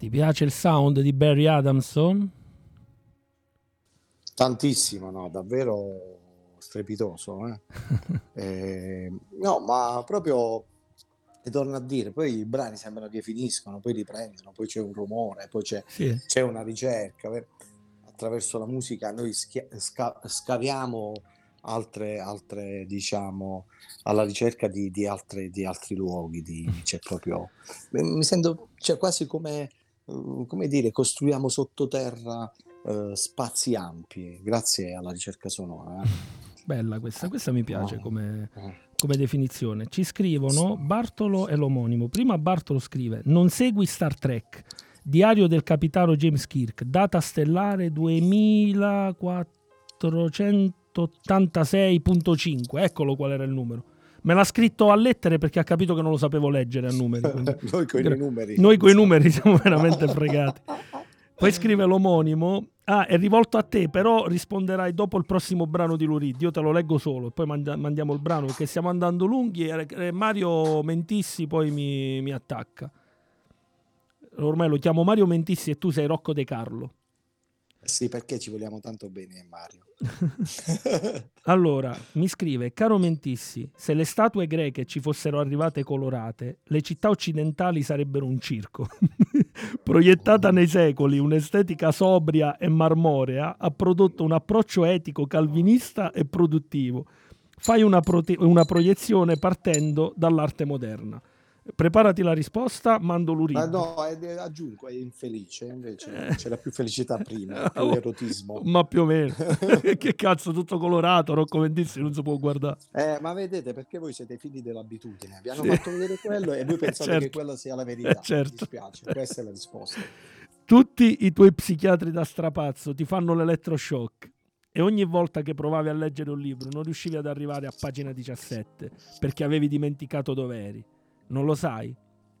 Ti piace il sound di Barry Adamson? Tantissimo, no, davvero strepitoso. Eh? *laughs* Eh, no, ma proprio, e torno a dire, poi i brani sembrano che finiscono, poi riprendono, poi c'è un rumore, poi c'è, Sì. c'è una ricerca. Ver- Attraverso la musica noi schia- sca- scaviamo altre, altre, diciamo, alla ricerca di, di altre- di altri luoghi. Di, c'è proprio, mi sento cioè, quasi come, come dire, costruiamo sottoterra eh, spazi ampi grazie alla ricerca sonora. eh. *laughs* Bella questa, questa mi piace come, Eh. come definizione. Ci scrivono Bartolo e l'omonimo. Prima Bartolo scrive: Non segui Star Trek. Diario del capitano James Kirk, data stellare 2486.5. Eccolo qual era il numero. Me l'ha scritto a lettere perché ha capito che non lo sapevo leggere a numeri. *laughs* Noi con i numeri. Noi coi numeri siamo veramente fregati. Poi scrive l'omonimo. Ah, è rivolto a te, però risponderai dopo il prossimo brano di Lurid. Io te lo leggo solo, poi manda- mandiamo il brano perché stiamo andando lunghi e Mario Mentissi poi mi, mi attacca. Ormai lo chiamo Mario Mentissi e tu sei Rocco De Carlo. Sì, perché ci vogliamo tanto bene, Mario. *laughs* Allora, mi scrive, caro Mentissi, se le statue greche ci fossero arrivate colorate, le città occidentali sarebbero un circo. *laughs* Proiettata nei secoli, un'estetica sobria e marmorea ha prodotto un approccio etico calvinista e produttivo. Fai una, prote- una proiezione partendo dall'arte moderna. Preparati la risposta, mando Ma l'urino. no, è, è- aggiungo, è infelice, invece Eh. c'era più felicità prima, *laughs* più erotismo. Ma più o meno. *laughs* *laughs* che cazzo, tutto colorato, Rocco Mentissi non si può guardare. Eh, ma vedete, perché voi siete figli dell'abitudine, vi hanno Sì. fatto vedere quello e voi pensate certo. che quella sia la verità. Eh, certo. Mi dispiace, questa è la risposta. Tutti i tuoi psichiatri da strapazzo ti fanno l'elettroshock e ogni volta che provavi a leggere un libro non riuscivi ad arrivare a pagina 17 perché avevi dimenticato dove eri. Non lo sai?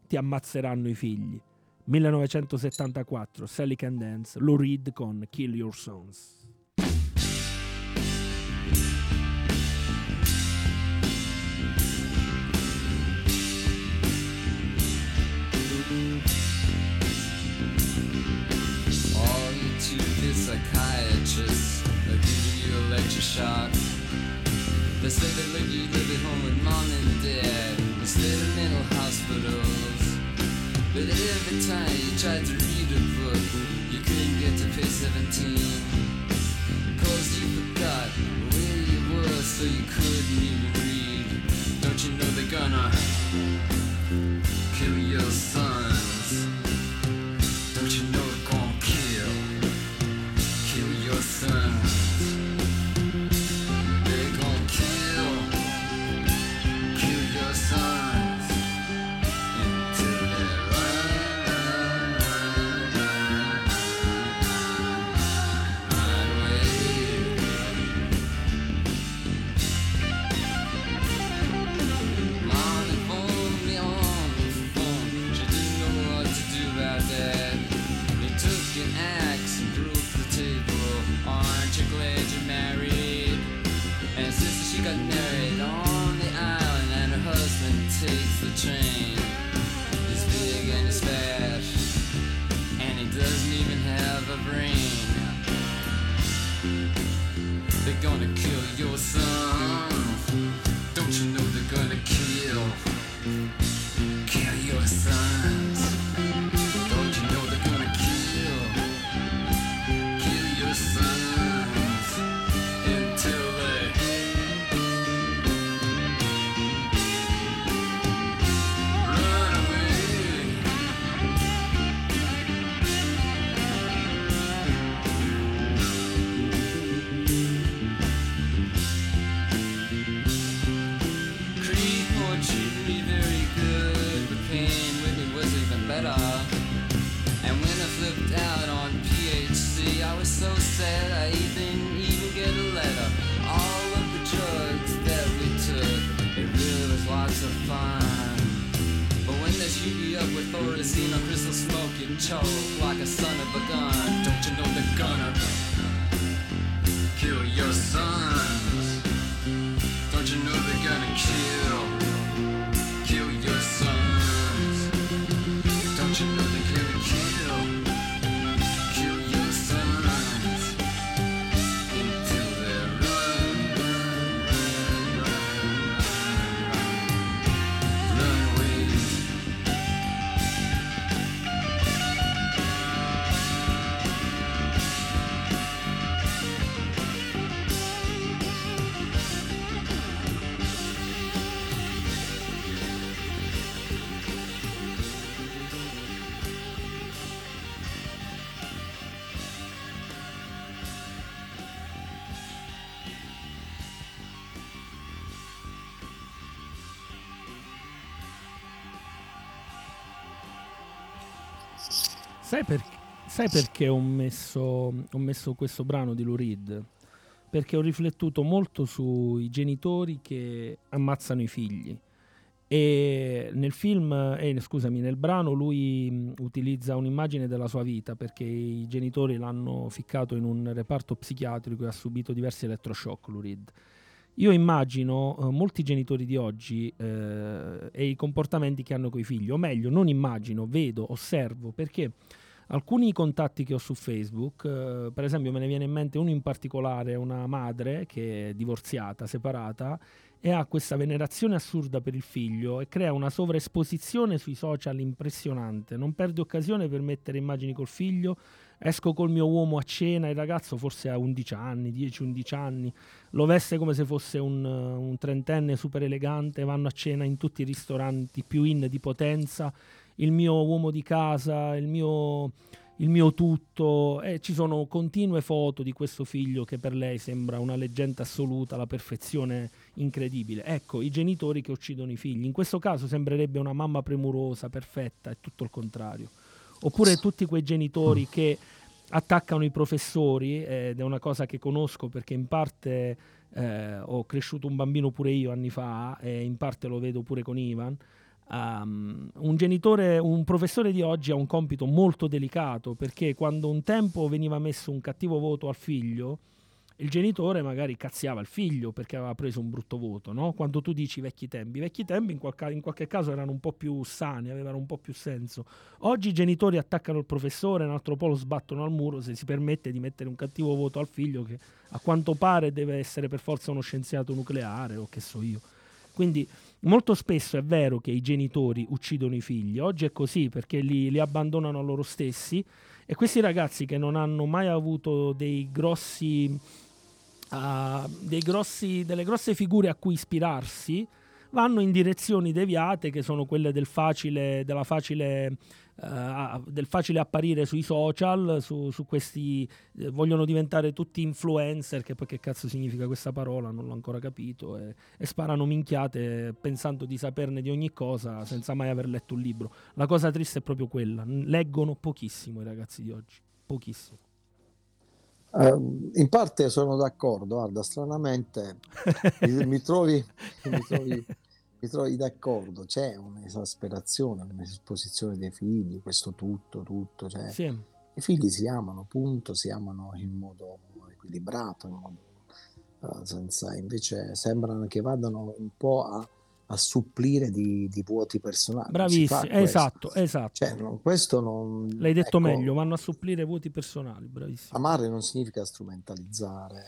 Ti ammazzeranno i figli. 1974, Sally Can Dance, Lou Reed con Kill Your Sons. All you to the psychiatrist, they'll give you electroshock. They say they let you live home with mom and dad instead of. But every time you tried to read a book, you couldn't get to page 17. Cause you forgot where you were, so you couldn't even read. Don't you know they're gonna gonna kill your son. Don't you know sai perché ho messo, ho messo questo brano di Lou Reed? Perché ho riflettuto molto sui genitori che ammazzano i figli. E nel film, eh, scusami, nel brano lui mh, utilizza un'immagine della sua vita perché i genitori l'hanno ficcato in un reparto psichiatrico e ha subito diversi elettroshock, Lou Reed. Io immagino eh, molti genitori di oggi eh, e i comportamenti che hanno coi figli, o meglio, non immagino, vedo, osservo, perché alcuni contatti che ho su Facebook, eh, per esempio me ne viene in mente uno in particolare, una madre che è divorziata, separata, e ha questa venerazione assurda per il figlio e crea una sovraesposizione sui social impressionante. Non perde occasione per mettere immagini col figlio. Esco col mio uomo a cena, il ragazzo forse ha 11 anni, 10-11 anni, lo veste come se fosse un, un trentenne super elegante, vanno a cena in tutti i ristoranti più in di potenza, il mio uomo di casa, il mio, il mio tutto, e ci sono continue foto di questo figlio che per lei sembra una leggenda assoluta, la perfezione incredibile. Ecco, i genitori che uccidono i figli. In questo caso sembrerebbe una mamma premurosa, perfetta, è tutto il contrario. Oppure tutti quei genitori che attaccano i professori, ed è una cosa che conosco perché in parte eh, ho cresciuto un bambino pure io anni fa e in parte lo vedo pure con Ivan. Um, un genitore, un professore di oggi ha un compito molto delicato perché quando un tempo veniva messo un cattivo voto al figlio, il genitore magari cazziava il figlio perché aveva preso un brutto voto, no? Quando tu dici vecchi tempi, i vecchi tempi in, qualche, in qualche caso erano un po' più sani, avevano un po' più senso. Oggi i genitori attaccano il professore, un altro po' lo sbattono al muro se si permette di mettere un cattivo voto al figlio che a quanto pare deve essere per forza uno scienziato nucleare o che so io. Quindi molto spesso è vero che i genitori uccidono i figli, oggi è così perché li, li abbandonano a loro stessi e questi ragazzi che non hanno mai avuto dei grossi uh, grossi, delle grosse figure a cui ispirarsi, vanno in direzioni deviate che sono quelle del facile, facile, uh, del facile apparire sui social, su, su questi eh, vogliono diventare tutti influencer, che poi che cazzo significa questa parola, non l'ho ancora capito, e, e, sparano minchiate pensando di saperne di ogni cosa senza mai aver letto un libro. La cosa triste è proprio quella, leggono pochissimo i ragazzi di oggi, pochissimo. Uh, in parte sono d'accordo, guarda, stranamente *laughs* mi, mi, trovi, mi, trovi, mi, trovi, d'accordo, c'è un'esasperazione, un'esposizione dei figli, questo tutto, tutto, cioè, sì. i figli si amano, punto, si amano in modo equilibrato, in modo, uh, senza, invece sembrano che vadano un po' a a supplire di, di vuoti personali. Bravissimo, esatto, esatto. Cioè, non, questo non, L'hai detto ecco, meglio, vanno a supplire vuoti personali, bravissimo. Amare non significa strumentalizzare,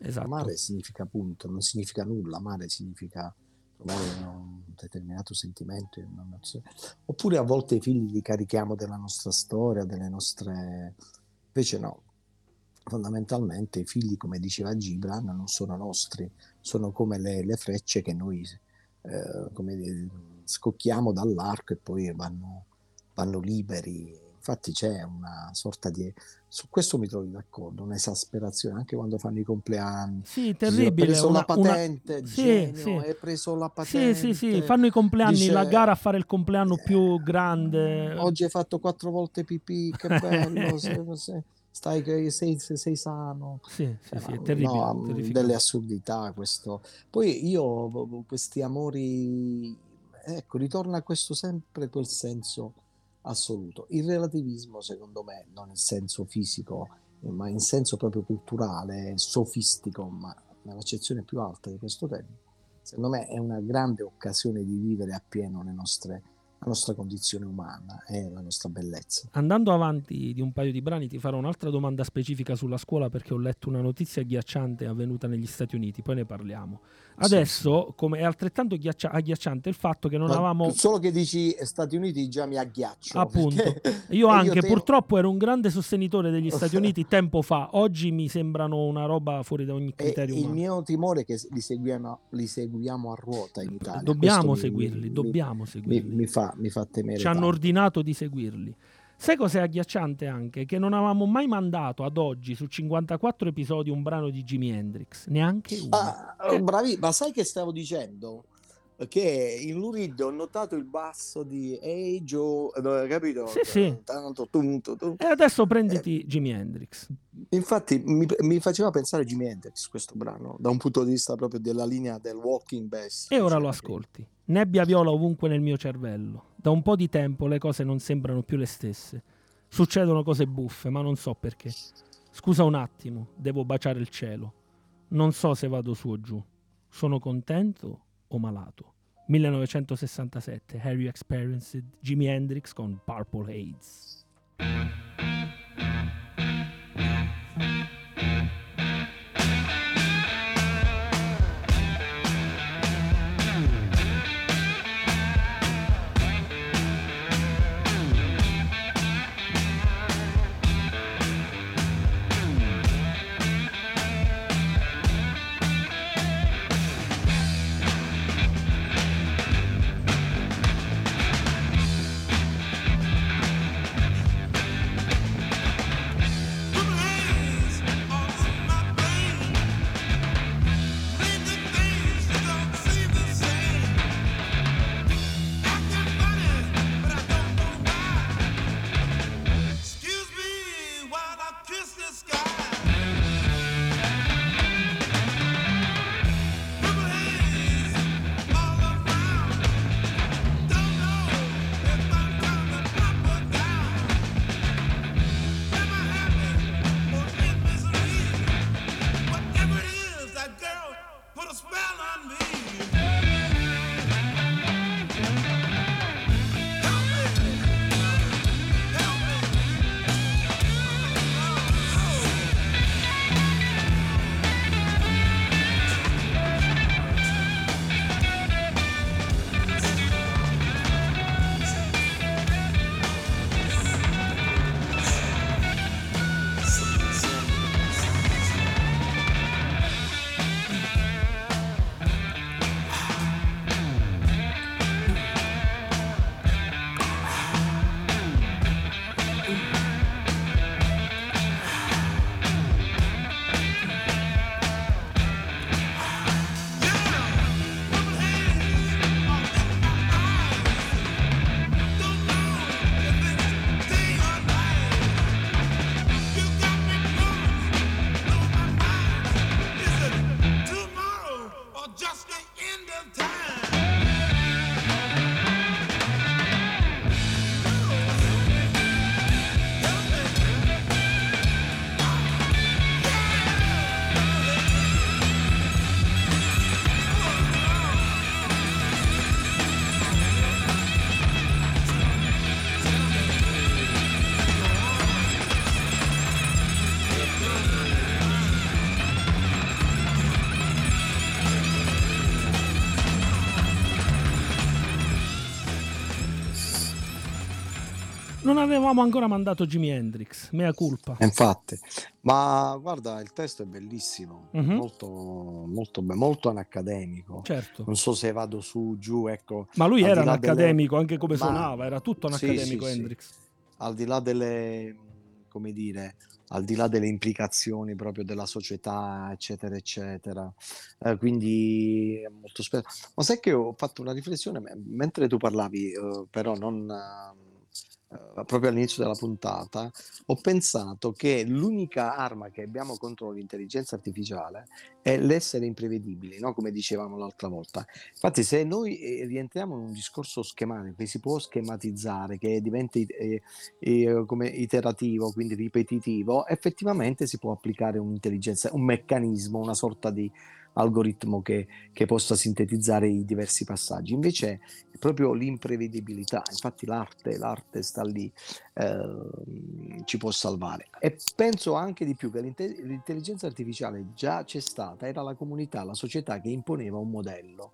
esatto. amare significa appunto, non significa nulla, amare significa trovare un determinato sentimento. Oppure a volte i figli li carichiamo della nostra storia, delle nostre... Invece no, fondamentalmente i figli, come diceva Gibran, non sono nostri, sono come le, le frecce che noi eh, come scocchiamo dall'arco e poi vanno, vanno liberi. Infatti c'è una sorta di... Su questo mi trovi d'accordo, un'esasperazione anche quando fanno i compleanni. Sì, terribile. Hai preso una, la patente, una... genio, sì, sì. hai preso la patente. Sì, sì, sì, fanno i compleanni, Dice... la gara a fare il compleanno più grande. Oggi hai fatto quattro volte pipì, che bello. *laughs* se, se stai che sei, sei sano. Sì, sì, sì, è terribile. No, delle assurdità questo. Poi io, questi amori, ecco, ritorna a questo sempre quel senso assoluto. Il relativismo, secondo me, non in senso fisico, ma in senso proprio culturale, sofistico, ma nell'accezione più alta di questo termine, secondo me è una grande occasione di vivere appieno le nostre la nostra condizione umana e la nostra bellezza. Andando avanti di un paio di brani ti farò un'altra domanda specifica sulla scuola perché ho letto una notizia agghiacciante avvenuta negli Stati Uniti, poi ne parliamo. Adesso, sì. come è altrettanto ghiaccia- agghiacciante il fatto che non Ma avevamo... Solo che dici Stati Uniti già mi agghiaccio. Appunto. *laughs* Io anche, io te... purtroppo ero un grande sostenitore degli Stati *laughs* Uniti tempo fa, oggi mi sembrano una roba fuori da ogni criterio. E il mio timore è che li seguiamo, li seguiamo a ruota in Italia. Dobbiamo Questo seguirli, mi, dobbiamo mi, seguirli. Mi, fa, mi fa temere. Ci hanno tanto. ordinato di seguirli. Sai cos'è agghiacciante anche? Che non avevamo mai mandato ad oggi su 54 episodi un brano di Jimi Hendrix, neanche uno. Ah, bravi, ma sai che stavo dicendo? Che in Lurid ho notato il basso di Hey Joe, capito? Sì, sì. Tanto, tum, tum, tum. E adesso prenditi eh, Jimi Hendrix. Infatti mi, mi, faceva pensare Jimi Hendrix questo brano, da un punto di vista proprio della linea del walking bass. E ora lo ascolti. Nebbia viola ovunque nel mio cervello. Da un po' di tempo le cose non sembrano più le stesse. Succedono cose buffe, ma non so perché. Scusa un attimo, devo baciare il cielo. Non so se vado su o giù. Sono contento o malato. 1967, Have You Experienced Jimi Hendrix con Purple Haze. Non avevamo ancora mandato Jimi Hendrix, mea culpa. Infatti, ma guarda, il testo è bellissimo, Mhm. molto, molto, be- molto anacademico. Certo. Non so se vado su, giù, ecco, Ma lui era un là delle- accademico, anche come Ma- suonava, era tutto un Sì, accademico sì, sì. Hendrix. al di là delle, come dire, al di là delle implicazioni proprio della società, eccetera, eccetera. Eh, quindi è molto spesso. Ma sai che ho fatto una riflessione me- mentre tu parlavi, eh, però non eh, eh, proprio all'inizio della puntata, ho pensato che l'unica arma che abbiamo contro l'intelligenza artificiale è l'essere imprevedibili, no? Come dicevamo l'altra volta. Infatti, se noi eh, rientriamo in un discorso schematico che si può schematizzare, che diventa eh, eh, come iterativo, quindi ripetitivo, effettivamente si può applicare un'intelligenza, un meccanismo, una sorta di algoritmo che, che possa sintetizzare i diversi passaggi. Invece proprio l'imprevedibilità, infatti l'arte, l'arte sta lì, ehm, ci può salvare. E penso anche di più che l'inte- l'intelligenza artificiale già c'è stata, era la comunità, la società che imponeva un modello.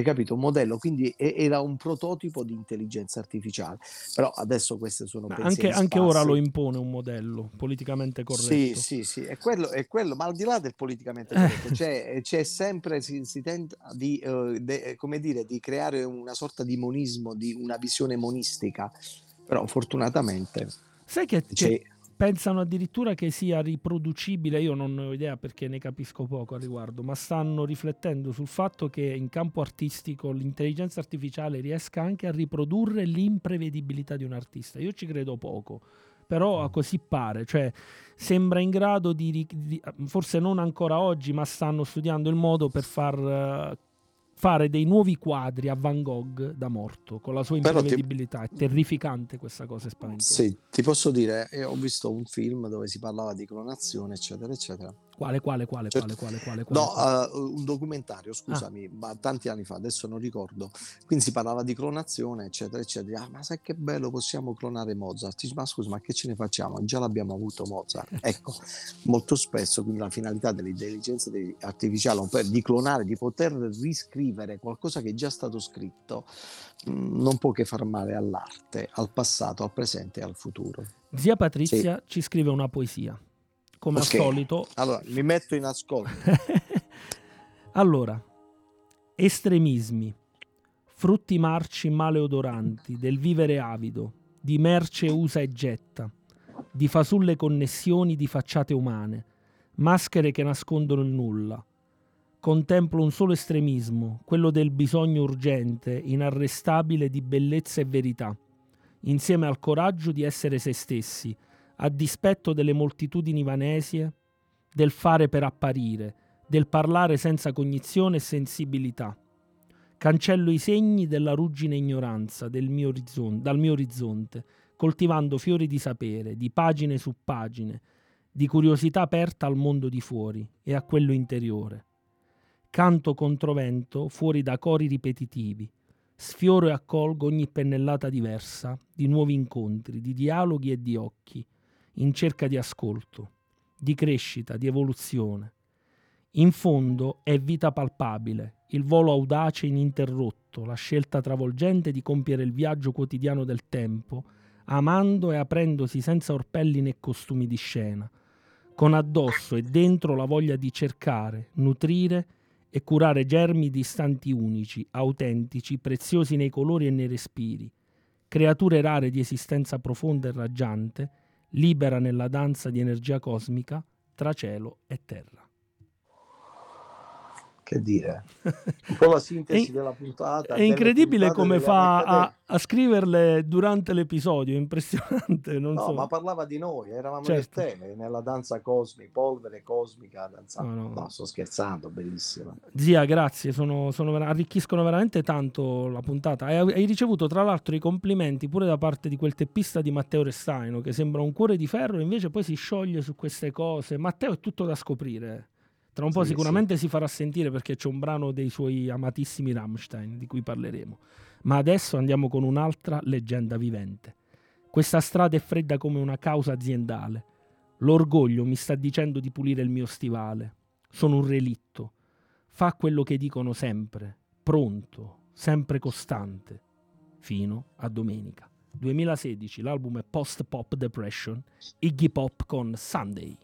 Hai capito? Un modello, quindi era un prototipo di intelligenza artificiale. Però adesso queste sono Ma anche, anche ora lo impone un modello politicamente corretto. Sì, sì, sì, è quello, è quello, ma al di là del politicamente Eh. corretto, c'è, c'è sempre, si, si tenta di, eh, de- come dire, di creare una sorta di monismo, di una visione monistica, però fortunatamente Sai che, c'è, che pensano addirittura che sia riproducibile, io non ne ho idea perché ne capisco poco al riguardo, ma stanno riflettendo sul fatto che in campo artistico l'intelligenza artificiale riesca anche a riprodurre l'imprevedibilità di un artista. Io ci credo poco, però a così pare, cioè sembra in grado di, di- forse non ancora oggi, ma stanno studiando il modo per far eh, fare dei nuovi quadri a Van Gogh da morto, con la sua Però ti- imprevedibilità. È terrificante questa cosa, è spaventosa. sì, ti posso dire, eh, ho visto un film dove si parlava di clonazione, eccetera, eccetera. Quale, quale, quale, Certo. quale, quale, quale, quale? No, eh, un documentario, scusami, ma tanti anni fa, adesso non ricordo. Quindi si parlava di clonazione, eccetera, eccetera. Ah, ma sai che bello, possiamo clonare Mozart. Ma scusa, ma che ce ne facciamo? Già l'abbiamo avuto Mozart. *laughs* Ecco, molto spesso quindi la finalità dell'intelligenza artificiale di clonare, di poter riscrivere qualcosa che è già stato scritto, mh, non può che far male all'arte, al passato, al presente e al futuro. Zia Patrizia ci scrive una poesia. Come Ok. al solito. Allora, mi metto in ascolto. *laughs* allora, estremismi, frutti marci maleodoranti del vivere avido, di merce usa e getta, di fasulle connessioni di facciate umane, maschere che nascondono il nulla. Contemplo un solo estremismo, quello del bisogno urgente, inarrestabile di bellezza e verità, insieme al coraggio di essere se stessi, a dispetto delle moltitudini vanesie, del fare per apparire, del parlare senza cognizione e sensibilità. Cancello i segni della ruggine ignoranza del mio orizzon- dal mio orizzonte, coltivando fiori di sapere, di pagine su pagine, di curiosità aperta al mondo di fuori e a quello interiore. Canto controvento fuori da cori ripetitivi, sfioro e accolgo ogni pennellata diversa di nuovi incontri, di dialoghi e di occhi, in cerca di ascolto, di crescita, di evoluzione. In fondo è vita palpabile, il volo audace ininterrotto, la scelta travolgente di compiere il viaggio quotidiano del tempo, amando e aprendosi senza orpelli né costumi di scena, con addosso e dentro la voglia di cercare, nutrire e curare germi di istanti unici, autentici, preziosi nei colori e nei respiri, creature rare di esistenza profonda e raggiante, libera nella danza di energia cosmica tra cielo e terra. Che dire? *laughs* Un po' la sintesi È- della puntata. È incredibile come fa a, a scriverle durante l'episodio, impressionante. Non No, so. ma parlava di noi, eravamo Certo. nel te, nella danza cosmica, polvere cosmica, danza... No, no, no. sto scherzando, bellissima. Zia, grazie, sono, sono arricchiscono veramente tanto la puntata. Hai, hai ricevuto tra l'altro i complimenti pure da parte di quel teppista di Matteo Restaino che sembra un cuore di ferro invece poi si scioglie su queste cose. Matteo è tutto da scoprire. Tra un po' Sì, sicuramente si farà sentire perché c'è un brano dei suoi amatissimi Rammstein di cui parleremo. Ma adesso andiamo con un'altra leggenda vivente. Questa strada è fredda come una causa aziendale. L'orgoglio mi sta dicendo di pulire il mio stivale. Sono un relitto. Fa quello che dicono sempre, pronto, sempre costante, fino a domenica. 2016, l'album è Post Pop Depression, Iggy Pop con Sunday.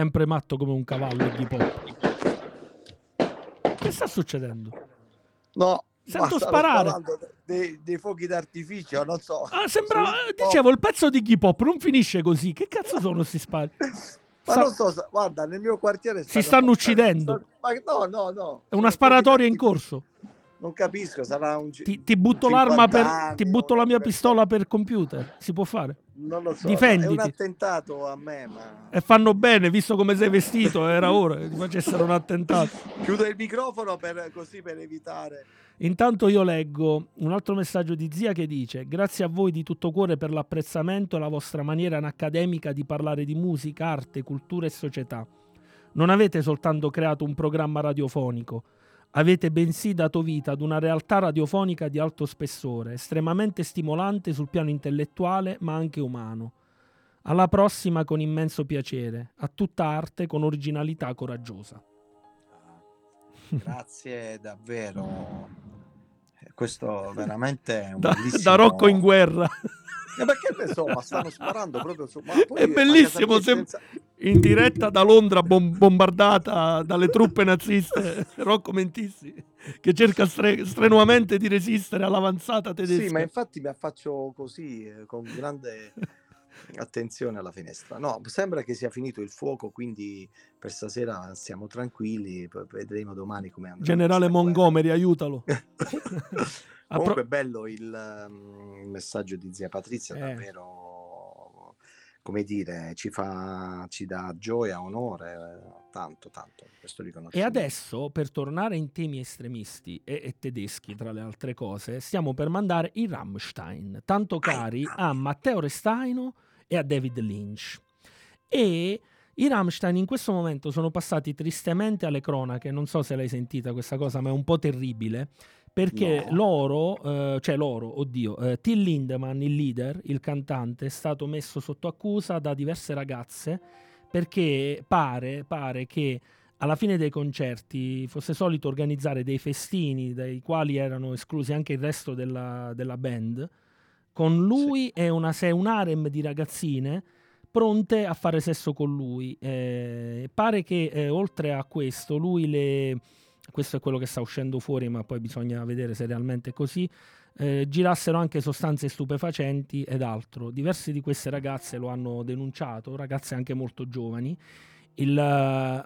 Sempre matto come un cavallo Iggy Pop. Che sta succedendo? No, Sento sparare. Dei, dei fuochi d'artificio, non so. Ah, sembrava, eh, dicevo, il pezzo di Iggy Pop non finisce così. Che cazzo sono sti spari? *laughs* Ma Sta- non so, sa- guarda, nel mio quartiere Si stanno uccidendo. Ma no, no, no. È una sparatoria in corso. Non capisco, sarà un Ti, ti butto 50 l'arma per. anni, Ti butto la mia per- pistola per computer. Si può fare. Non lo so. Difenditi. È un attentato a me, ma E fanno bene, visto come sei vestito. Era ora che ti facessero un attentato. chiudo il microfono per, così per evitare. Intanto io leggo un altro messaggio di zia che dice: Grazie a voi di tutto cuore per l'apprezzamento e la vostra maniera anacademica di parlare di musica, arte, cultura e società. Non avete soltanto creato un programma radiofonico, avete bensì dato vita ad una realtà radiofonica di alto spessore, estremamente stimolante sul piano intellettuale ma anche umano. Alla prossima con immenso piacere, a tutta arte con originalità coraggiosa. Grazie davvero. Questo veramente è un Da, bellissimo... da Rocco in guerra. Eh, perché ne so, ma stanno sparando proprio su... poi È bellissimo, sem- senza- in diretta da Londra bom- bombardata dalle truppe naziste *laughs* Rocco Mentissi che cerca stre- strenuamente di resistere all'avanzata tedesca Sì, ma infatti mi affaccio così, eh, con grande attenzione alla finestra. No, sembra che sia finito il fuoco, quindi per stasera stiamo tranquilli, vedremo domani come andrà. generale questa guerra. Montgomery aiutalo *laughs* Pro- Comunque è bello il, um, messaggio di zia Patrizia, Eh. davvero, come dire, ci fa, ci dà gioia, onore, tanto, tanto, questo e riconoscimento. adesso per tornare in temi estremisti e, e tedeschi tra le altre cose stiamo per mandare i Rammstein tanto cari a Matteo Restaino e a David Lynch e i Rammstein in questo momento sono passati tristemente alle cronache, non so se l'hai sentita questa cosa, ma è un po' terribile, perché No. loro, eh, cioè loro, oddio, eh, Till Lindemann, il leader, il cantante, è stato messo sotto accusa da diverse ragazze perché pare, pare che alla fine dei concerti fosse solito organizzare dei festini dai quali erano esclusi anche il resto della, della band, con lui e una, un harem di ragazzine pronte a fare sesso con lui. Eh, pare che eh, oltre a questo lui le... Questo è quello che sta uscendo fuori, ma poi bisogna vedere se realmente è così. eh, girassero anche sostanze stupefacenti ed altro. Diverse di queste ragazze lo hanno denunciato, ragazze anche molto giovani. Il, eh,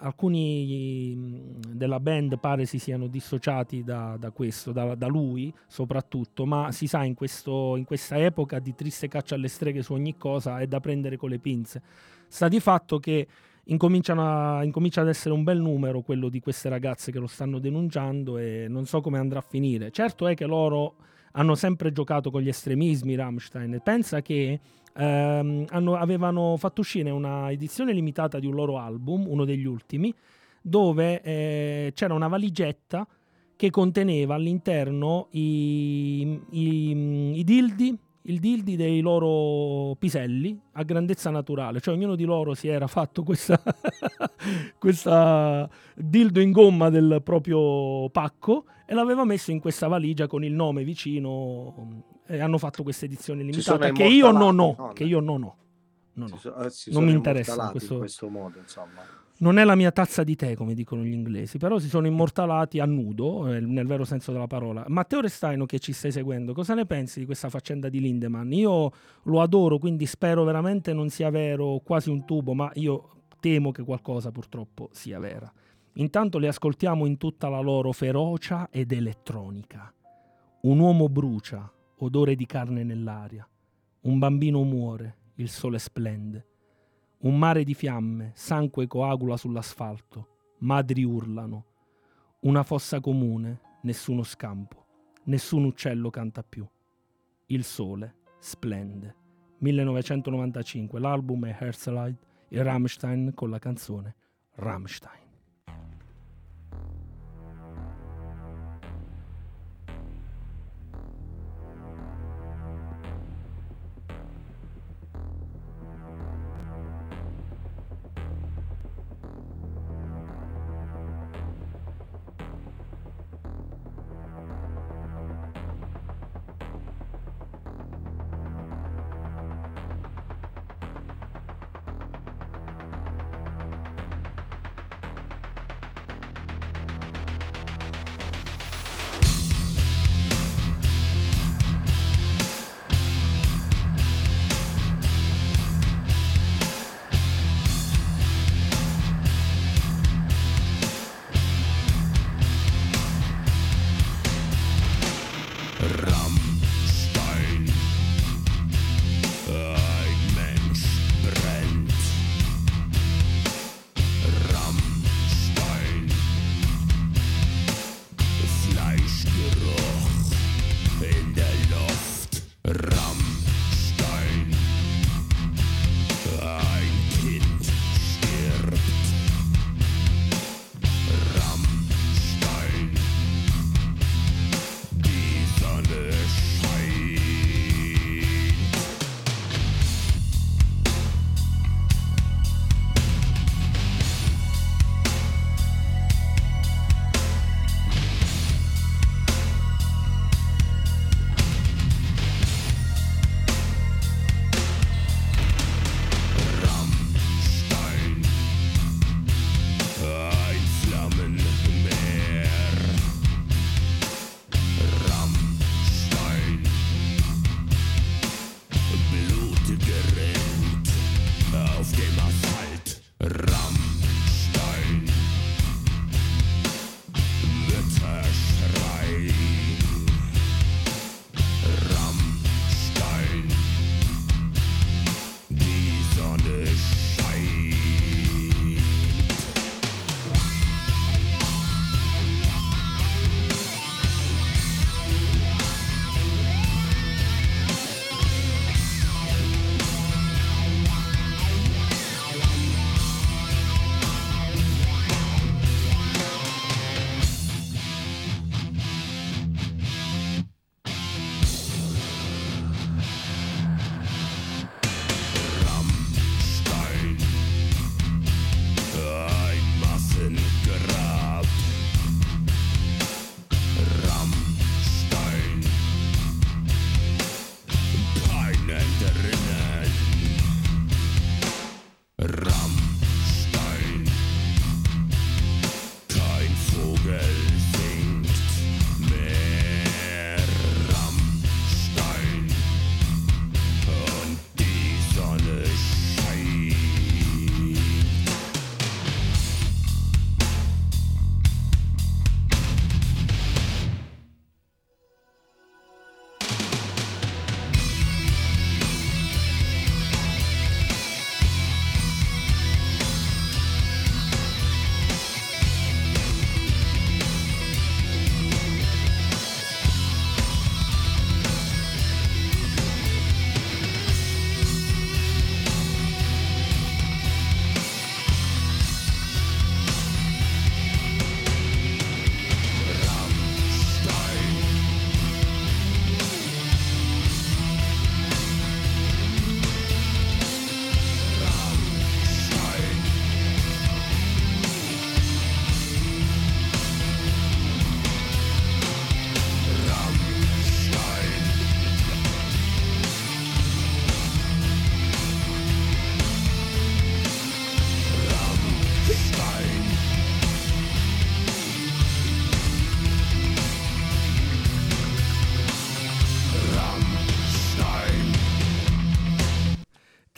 alcuni della band pare si siano dissociati da, da questo, da, da lui soprattutto, ma si sa in, questo- in questa epoca di triste caccia alle streghe su ogni cosa è da prendere con le pinze. Sta di fatto che incominciano a- incomincia ad essere un bel numero quello di queste ragazze che lo stanno denunciando e non so come andrà a finire. Certo è che loro hanno sempre giocato con gli estremismi Rammstein. Pensa che ehm, hanno- avevano fatto uscire una edizione limitata di un loro album, uno degli ultimi, dove eh, c'era una valigetta che conteneva all'interno i, i- i dildi, il dildi dei loro piselli a grandezza naturale, cioè ognuno di loro si era fatto questa, *laughs* questa dildo in gomma del proprio pacco e l'aveva messo in questa valigia con il nome vicino e hanno fatto questa edizione limitata che io non ho, no? che io non ho. Non, ho. Si so- eh, Non mi interessa immortalati questo- in questo modo, insomma. Non è la mia tazza di tè, come dicono gli inglesi, però si sono immortalati a nudo, eh, nel vero senso della parola. Matteo Restaino, che ci stai seguendo, cosa ne pensi di questa faccenda di Lindemann? Io lo adoro, quindi spero veramente non sia vero quasi un tubo, ma io temo che qualcosa purtroppo sia vera. Intanto li ascoltiamo in tutta la loro ferocia ed elettronica. Un uomo brucia, odore di carne nell'aria. Un bambino muore, il sole splende. Un mare di fiamme, sangue coagula sull'asfalto, madri urlano. Una fossa comune, nessuno scampo, nessun uccello canta più. Il sole splende. 1995, l'album è Herzlight e Rammstein con la canzone Rammstein.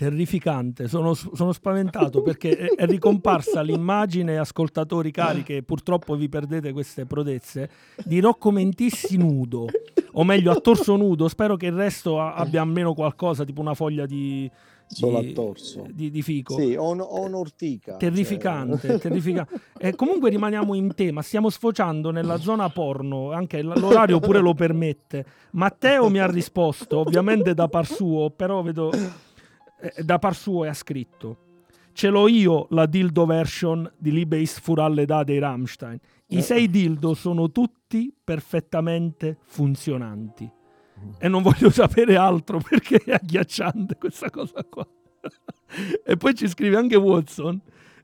Terrificante, sono, sono spaventato perché è, è ricomparsa l'immagine, ascoltatori cari, che purtroppo vi perdete queste prodezze, di Rocco Mentissi nudo, o meglio a torso nudo, spero che il resto abbia almeno qualcosa, tipo una foglia di, Solo di- a torso. di, di fico. Sì, o, un- o un'ortica. Terrificante, cioè- terrificante. E comunque rimaniamo in tema, stiamo sfociando nella zona porno, anche l'orario pure lo permette. Matteo mi ha risposto, ovviamente da par suo, però vedo eh, da par suo e ha scritto Ce l'ho io la dildo version di Libeis Furalleda dei Rammstein. I sei dildo sono tutti perfettamente funzionanti. E non voglio sapere altro perché è agghiacciante questa cosa qua. *laughs* e poi ci scrive anche Watson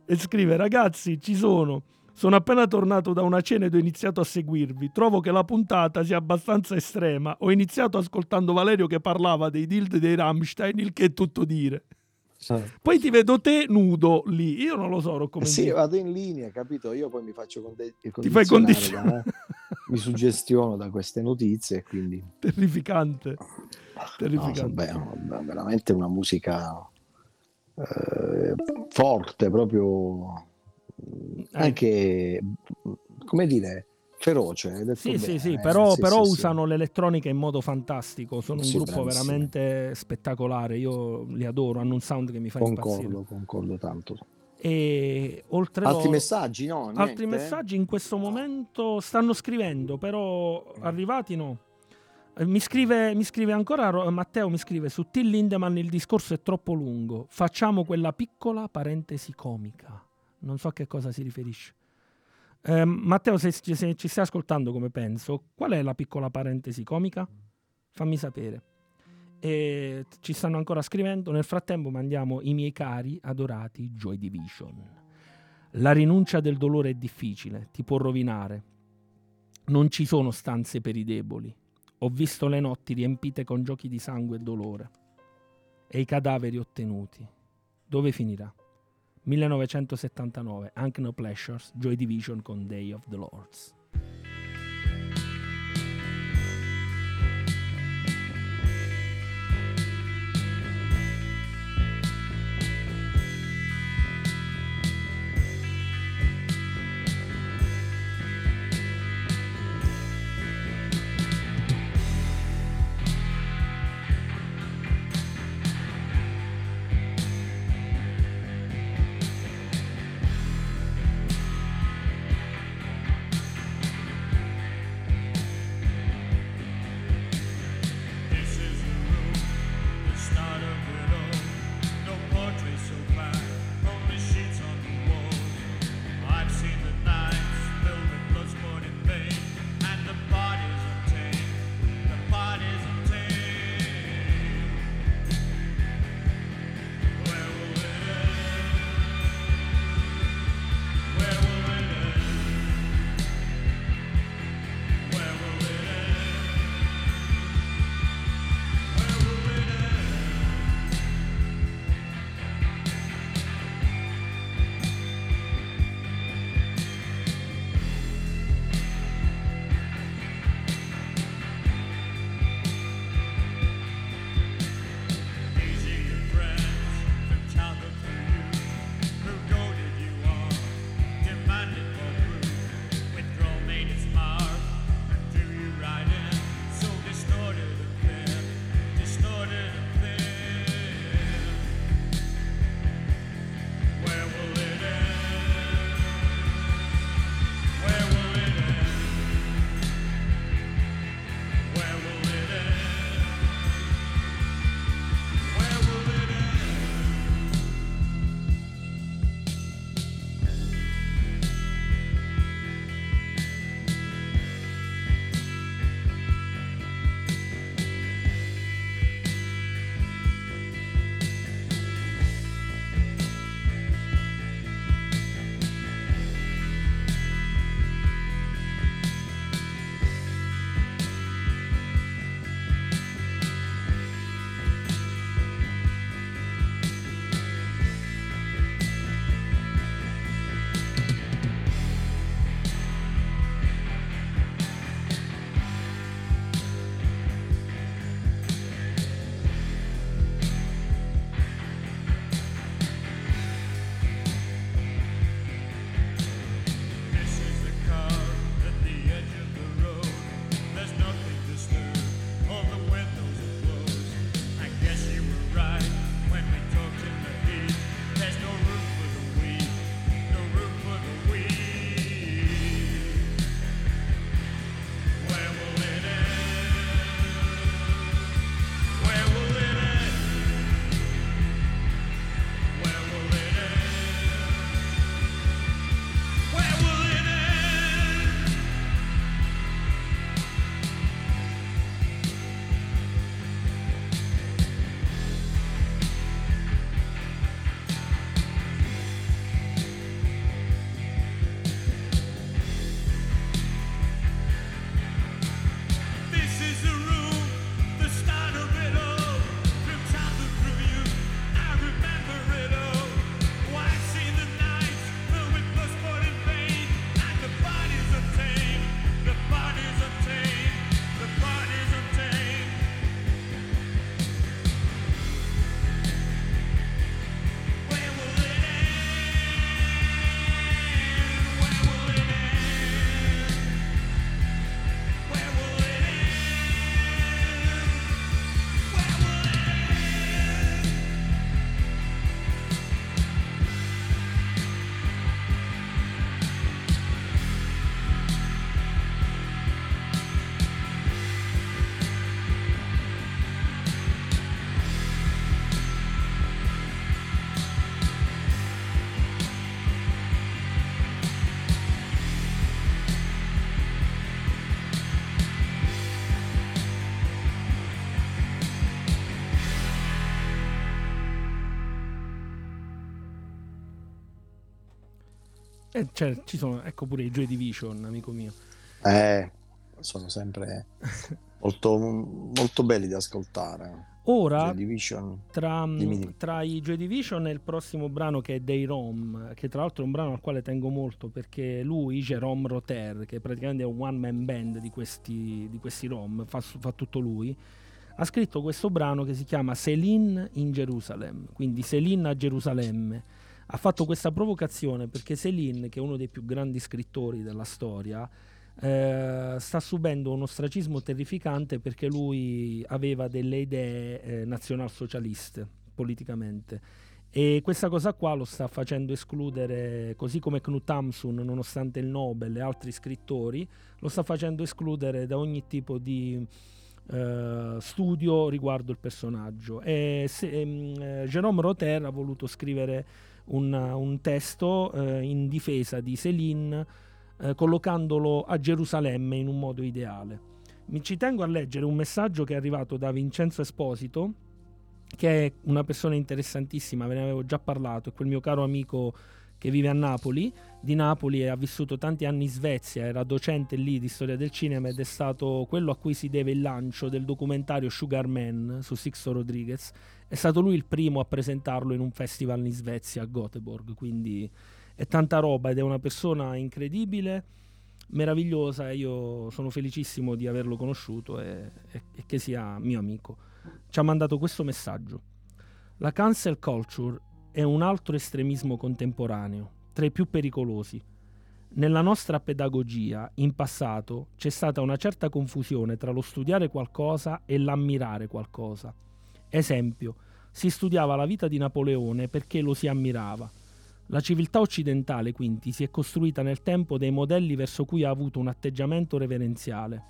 e scrive ragazzi ci sono sono appena tornato da una cena ed ho iniziato a seguirvi. Trovo che la puntata sia abbastanza estrema. Ho iniziato ascoltando Valerio che parlava dei dild dei Rammstein il che è tutto dire. Poi ti vedo te nudo lì. Io non lo so Eh sì, Mendini. vado in linea, capito? Io poi mi faccio conde- ti fai condizionare da- *laughs* mi suggestiono da queste notizie quindi. Terrificante. Terrificante. no, beh, veramente una musica eh, forte, proprio Eh. Anche come dire feroce. Sì, sì, bene, sì, eh, però, sì, però sì, sì. usano l'elettronica in modo fantastico. Sono un Sì, gruppo bravissimi. veramente spettacolare. Io li adoro, hanno un sound che mi fa impazzire. Concordo, concordo tanto. E oltre Altri loro- messaggi? No, altri niente? messaggi in questo momento stanno scrivendo, però arrivati no. Eh, Mi scrive, mi scrive ancora Matteo, mi scrive su Till Lindemann il discorso è troppo lungo. Facciamo quella piccola parentesi comica. Non so a che cosa si riferisce. Ehm, Matteo, se, se ci stai ascoltando come penso, qual è la piccola parentesi comica? Fammi sapere. E ci stanno ancora scrivendo. Nel frattempo mandiamo i miei cari adorati Joy Division. La rinuncia del dolore è difficile, ti può rovinare. Non ci sono stanze per i deboli. Ho visto le notti riempite con giochi di sangue e dolore. E i cadaveri ottenuti. Dove finirà? 1979, Anche No Pleasures, Joy Division con Day of the Lords. Eh, cioè, ci sono, ecco pure i Joy Division, amico mio. Eh, sono sempre *laughs* molto, molto belli da ascoltare. Ora, tra, tra i Joy Division e il prossimo brano che è Day Rom, che tra l'altro è un brano al quale tengo molto perché lui, Jerome Roter, che praticamente è un one man band di questi, di questi Rom, fa, fa tutto lui, ha scritto questo brano che si chiama Céline in Gerusalemme, quindi Céline a Gerusalemme. Ha fatto questa provocazione perché Céline, che è uno dei più grandi scrittori della storia, eh, sta subendo un ostracismo terrificante perché lui aveva delle idee eh, nazionalsocialiste politicamente e questa cosa qua lo sta facendo escludere, così come Knut Hamsun, nonostante il Nobel e altri scrittori, lo sta facendo escludere da ogni tipo di eh, studio riguardo il personaggio. E se, ehm, eh, Jérôme Rotter ha voluto scrivere un, un testo eh, in difesa di Céline eh, collocandolo a Gerusalemme in un modo ideale. Mi ci tengo a leggere un messaggio che è arrivato da Vincenzo Esposito, che è una persona interessantissima, ve ne avevo già parlato, è quel mio caro amico che vive a Napoli, di Napoli e ha vissuto tanti anni in Svezia, era docente lì di storia del cinema ed è stato quello a cui si deve il lancio del documentario Sugar Man su Sixto Rodriguez. È stato lui il primo a presentarlo in un festival in Svezia a Göteborg, quindi è tanta roba ed è una persona incredibile, meravigliosa e io sono felicissimo di averlo conosciuto e, e, e che sia mio amico. Ci ha mandato questo messaggio. La cancel culture è un altro estremismo contemporaneo, tra i più pericolosi. Nella nostra pedagogia, in passato, c'è stata una certa confusione tra lo studiare qualcosa e l'ammirare qualcosa. Esempio, si studiava la vita di Napoleone perché lo si ammirava. La civiltà occidentale, quindi, si è costruita nel tempo dei modelli verso cui ha avuto un atteggiamento reverenziale.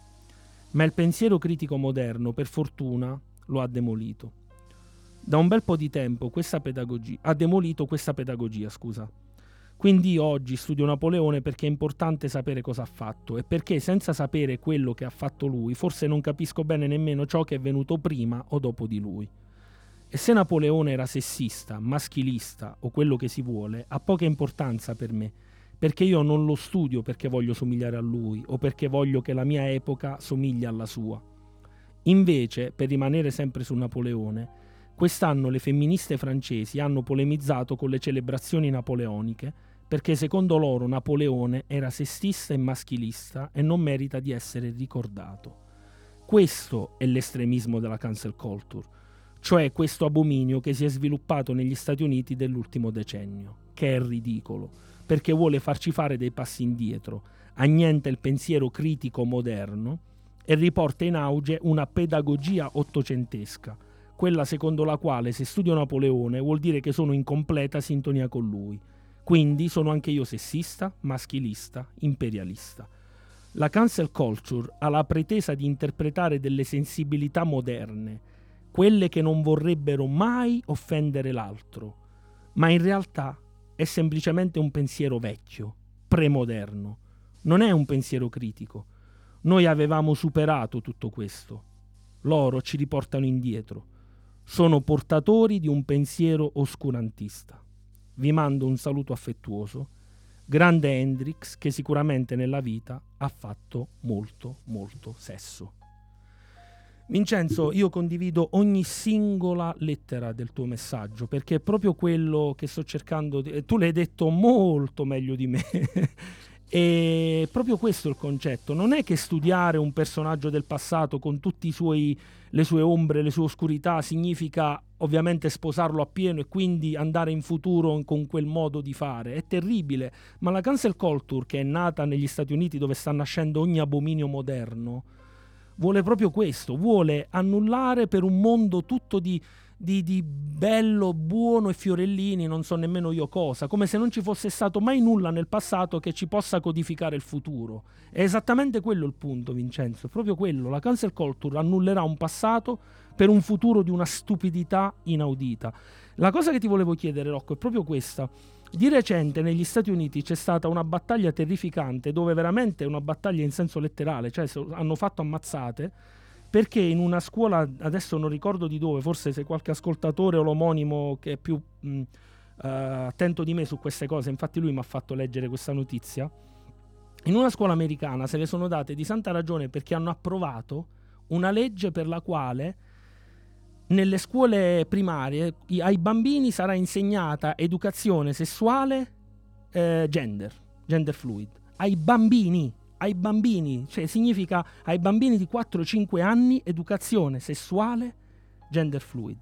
Ma il pensiero critico moderno, per fortuna, lo ha demolito. Da un bel po' di tempo questa pedagogia ha demolito questa pedagogia, scusa. Quindi oggi studio Napoleone perché è importante sapere cosa ha fatto e perché senza sapere quello che ha fatto lui, forse non capisco bene nemmeno ciò che è venuto prima o dopo di lui. E se Napoleone era sessista, maschilista o quello che si vuole, ha poca importanza per me, perché io non lo studio perché voglio somigliare a lui o perché voglio che la mia epoca somigli alla sua. Invece, per rimanere sempre su Napoleone, quest'anno le femministe francesi hanno polemizzato con le celebrazioni napoleoniche perché secondo loro Napoleone era sessista e maschilista e non merita di essere ricordato. Questo è l'estremismo della cancel culture, cioè questo abominio che si è sviluppato negli Stati Uniti dell'ultimo decennio, che è ridicolo, perché vuole farci fare dei passi indietro, annienta il pensiero critico moderno e riporta in auge una pedagogia ottocentesca, quella secondo la quale se studio Napoleone vuol dire che sono in completa sintonia con lui. Quindi sono anche io sessista, maschilista, imperialista. La cancel culture ha la pretesa di interpretare delle sensibilità moderne, quelle che non vorrebbero mai offendere l'altro, ma in realtà è semplicemente un pensiero vecchio, premoderno. Non è un pensiero critico. Noi avevamo superato tutto questo. Loro ci riportano indietro. Sono portatori di un pensiero oscurantista. Vi mando un saluto affettuoso. Grande Hendrix che sicuramente nella vita ha fatto molto, molto sesso. Vincenzo, io condivido ogni singola lettera del tuo messaggio perché è proprio quello che sto cercando di... Tu l'hai detto molto meglio di me. *laughs* e proprio questo è il concetto. Non è che studiare un personaggio del passato con tutte le sue ombre, le sue oscurità, significa ovviamente sposarlo appieno e quindi andare in futuro con quel modo di fare. È terribile. Ma la cancel culture, che è nata negli Stati Uniti dove sta nascendo ogni abominio moderno, vuole proprio questo, vuole annullare per un mondo tutto di, di, di, bello, buono e fiorellini, non so nemmeno io cosa, come se non ci fosse stato mai nulla nel passato che ci possa codificare il futuro. È esattamente quello il punto, Vincenzo, è proprio quello. La cancel culture annullerà un passato per un futuro di una stupidità inaudita. La cosa che ti volevo chiedere, Rocco, è proprio questa. Di recente negli Stati Uniti c'è stata una battaglia terrificante, dove veramente è una battaglia in senso letterale, cioè hanno fatto ammazzate, perché in una scuola, adesso non ricordo di dove, forse se qualche ascoltatore o l'omonimo che è più mh, eh, attento di me su queste cose, infatti lui mi ha fatto leggere questa notizia. In una scuola americana se le sono date di santa ragione perché hanno approvato una legge per la quale nelle scuole primarie ai bambini sarà insegnata educazione sessuale eh, gender, gender fluid. Ai bambini, ai bambini, cioè significa ai bambini di 4-5 anni educazione sessuale gender fluid.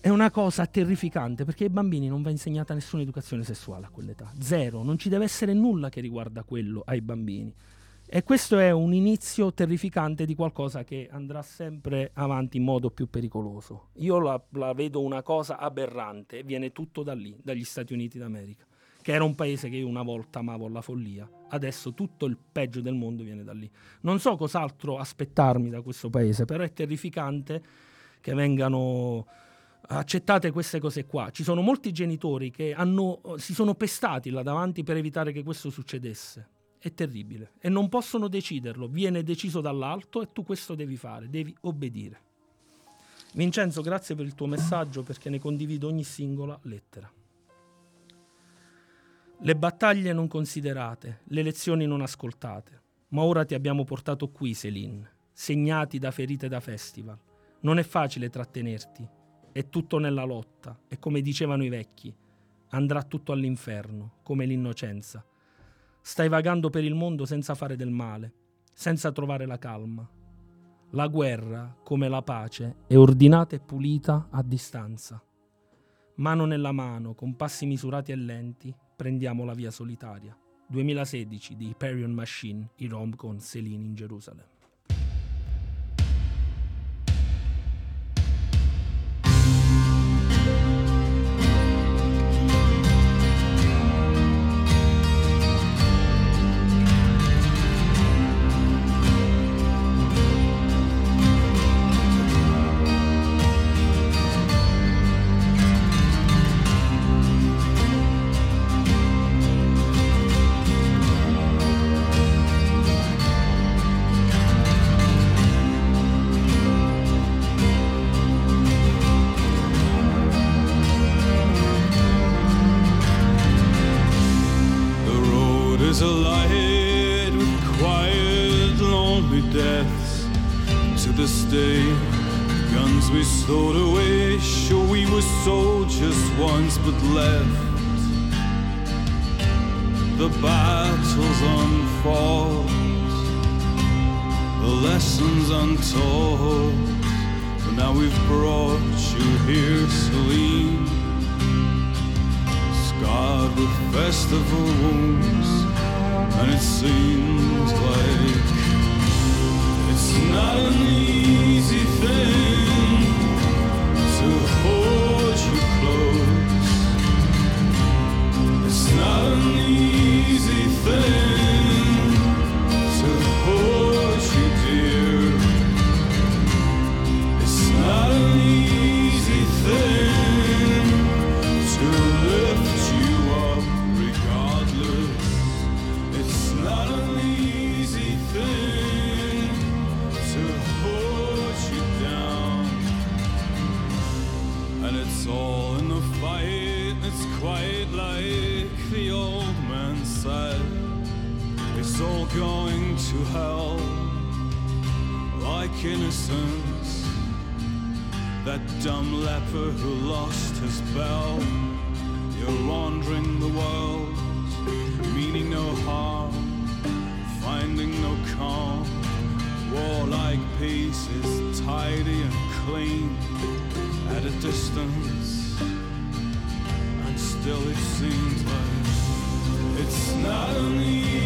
È una cosa terrificante perché ai bambini non va insegnata nessuna educazione sessuale a quell'età. Zero, non ci deve essere nulla che riguarda quello ai bambini. E questo è un inizio terrificante di qualcosa che andrà sempre avanti in modo più pericoloso. Io la, la vedo una cosa aberrante, viene tutto da lì, dagli Stati Uniti d'America, che era un paese che io una volta amavo alla follia. Adesso tutto il peggio del mondo viene da lì. Non so cos'altro aspettarmi da questo paese, però è terrificante che vengano accettate queste cose qua. Ci sono molti genitori che hanno, si sono pestati là davanti per evitare che questo succedesse. È terribile e non possono deciderlo, viene deciso dall'alto e tu questo devi fare, devi obbedire. Vincenzo, grazie per il tuo messaggio perché ne condivido ogni singola lettera. Le battaglie non considerate, le lezioni non ascoltate, ma ora ti abbiamo portato qui, Céline, segnati da ferite da festival. Non è facile trattenerti, è tutto nella lotta e come dicevano i vecchi, andrà tutto all'inferno, come l'innocenza. Stai vagando per il mondo senza fare del male, senza trovare la calma. La guerra, come la pace, è ordinata e pulita a distanza. Mano nella mano, con passi misurati e lenti, prendiamo la via solitaria. 2016 di Hyperion Machine, i rom con Celine in Gerusalemme. Lessons untold. But now we've brought you here, Celine scarred with festival wounds, and it seems like it's not an easy thing to hold you close. It's not an easy thing That dumb leper who lost his bell. You're wandering the world, meaning no harm, finding no calm. Warlike peace is tidy and clean at a distance, and still it seems like it's not an easy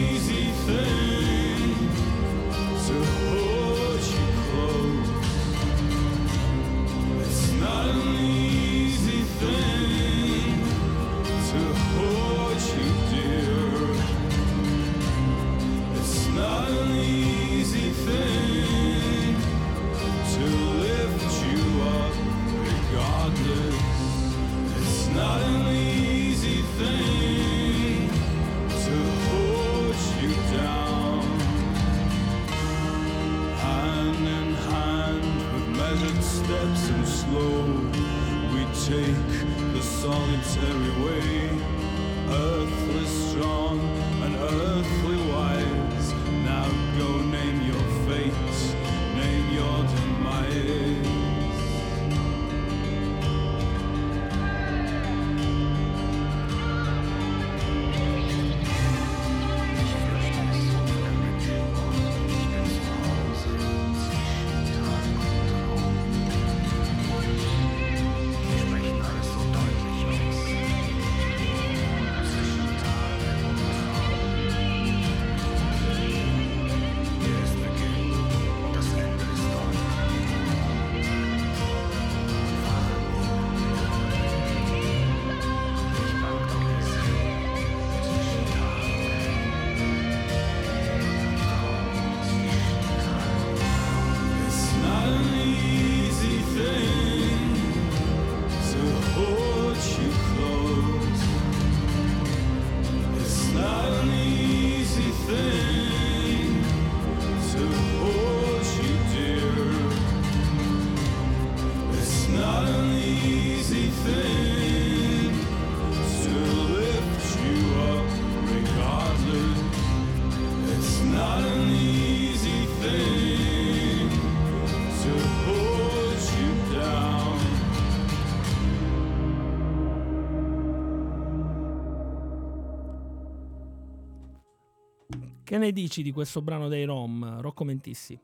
Che ne dici di questo brano dei Rom, Rocco Mentissi?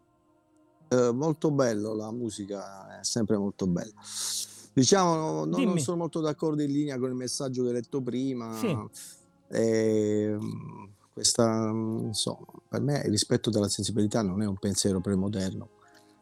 Eh, molto bello, la musica è sempre molto bella. Diciamo, no, non sono molto d'accordo in linea con il messaggio che hai detto prima. Sì. Eh, questa, insomma, per me il rispetto della sensibilità non è un pensiero premoderno,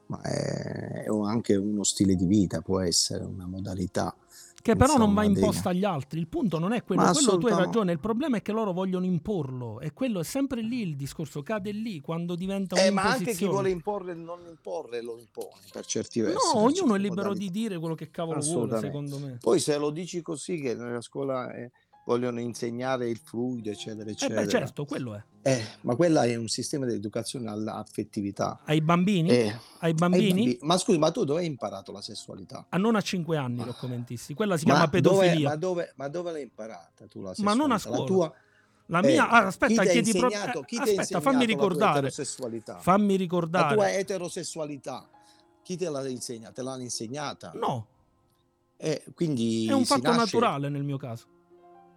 ma è, è anche uno stile di vita, può essere una modalità. Che però insomma, non va imposta agli altri. Il punto non è quello, Ma quello tu hai ragione. Il problema è che loro vogliono imporlo. E quello è sempre lì il discorso, cade lì quando diventa Eh, ma anche chi vuole imporre il non imporre lo impone per certi versi. No, ognuno è libero modalità. di dire quello che cavolo vuole, secondo me. Poi se lo dici così che nella scuola eh, vogliono insegnare il fluido, eccetera, Eh eccetera. beh, certo, quello è. Eh, ma quella è un sistema di educazione all'affettività. Ai bambini? Eh, Ai ai bambini? bambi- Ma scusi, ma tu dove hai imparato la sessualità? A non a 5 anni, lo commentissi. Quella si Ma chiama dove, pedofilia. ma, dove, ma dove l'hai imparata tu la Ma sessualità? non a La scuola. tua... La eh, mia... ah, aspetta, chiedi proprio... eh, aspetta, fammi la ricordare. Fammi La ricordare. tua eterosessualità, chi te l'ha insegnata? Te l'hanno insegnata? No, Eh, quindi è un fatto nasce- naturale nel mio caso.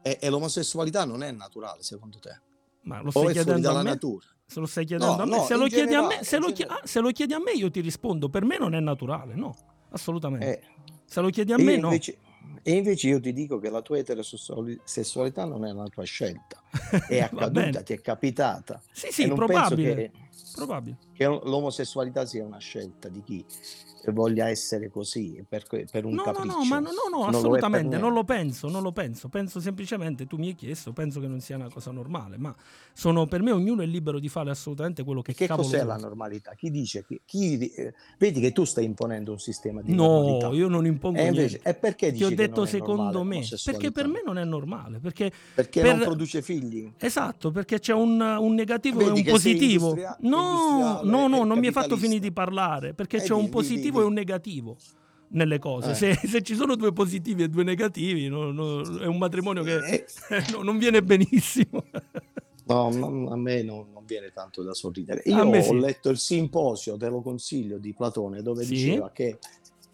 E, e l'omosessualità non è naturale, secondo te? Ma lo O stai fuori chiedendo dalla natura? Se lo stai chiedendo No, a me, no, se, lo chiedi a me generale, se, lo chie- generale. ah, se lo chiedi a me, io ti rispondo. Per me non è naturale, no, assolutamente. Eh, Se lo chiedi a e me, io no. invece, e invece io ti dico che la tua eterosessualità non è una tua scelta, *laughs* è accaduta, ti è capitata. Sì, e sì, non probabile. penso che, probabile. che l'omosessualità sia una scelta di chi voglia essere così per, per un No, no, capriccio. no, ma no, no, no, Non assolutamente, non lo penso, non lo penso. Penso semplicemente, tu mi hai chiesto, penso che non sia una cosa normale, ma sono, per me ognuno è libero di fare assolutamente quello che, E che cos'è vuole. la normalità? Chi dice? Chi, chi- eh, vedi che tu stai imponendo un sistema di No, normalità. io non impongo E invece, niente. e perché Ti ho detto secondo me, perché per me non è normale, perché Perché per- non produce figli? Esatto, perché c'è un, un negativo e Vedi un che sei positivo. industria- No, no, no, e non mi hai fatto finire di parlare, perché Eh, c'è un di- positivo e un negativo nelle cose. Eh. Se, se ci sono due positivi e due negativi, no- no, è un matrimonio che Eh, *laughs* no, non viene benissimo. No, ma- a me non, non viene tanto da sorridere. Io ho sì. letto il simposio, te lo consiglio, di Platone, dove Sì. diceva che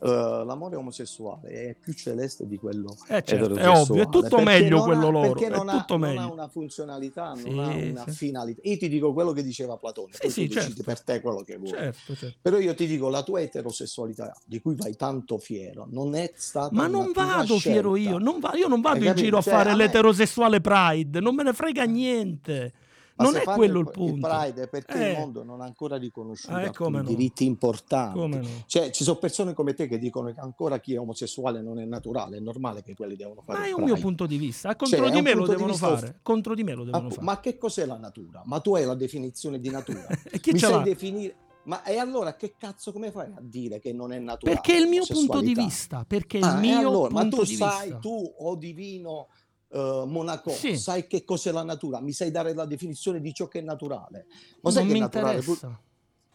eh, l'amore omosessuale è più celeste di quello Eh, certo, è ovvio, è tutto meglio non ha- quello loro, Perché è non, ha, non ha una funzionalità, Sì, non ha una sì. finalità. Io ti dico quello che diceva Platone, Sì, poi sì, tu decidi certo. per te quello che vuoi. certo, certo. Però io ti dico, la tua eterosessualità, di cui vai tanto fiero, non è stata Ma non vado fiero io, non va- io non vado Hai in capito? giro a Cioè, fare a me- l'eterosessuale pride, non me ne frega niente. Ma Non è quello il il punto. Pride è perché Eh. il mondo non ha ancora riconosciuto Eh, no. diritti importanti. No? Cioè, ci sono persone come te che dicono che ancora chi è omosessuale non è naturale, è normale che quelli devono fare Ma è il un mio punto di vista. Cioè, Contro è di me di devono vista- fare. Contro di me lo devono Appu- fare. Ma che cos'è la natura? Ma tu hai la definizione di natura. *laughs* E chi Mi sai definire... Ma e allora che cazzo come fai a dire che non è naturale? Perché è il mio punto di vista. Perché Ah, il mio allora, ma punto tu di sai, vista. tu o divino eh, Monaco, Sì. sai che cos'è la natura? Mi sai dare la definizione di ciò che è naturale? Ma sai non che mi è naturale? interessa.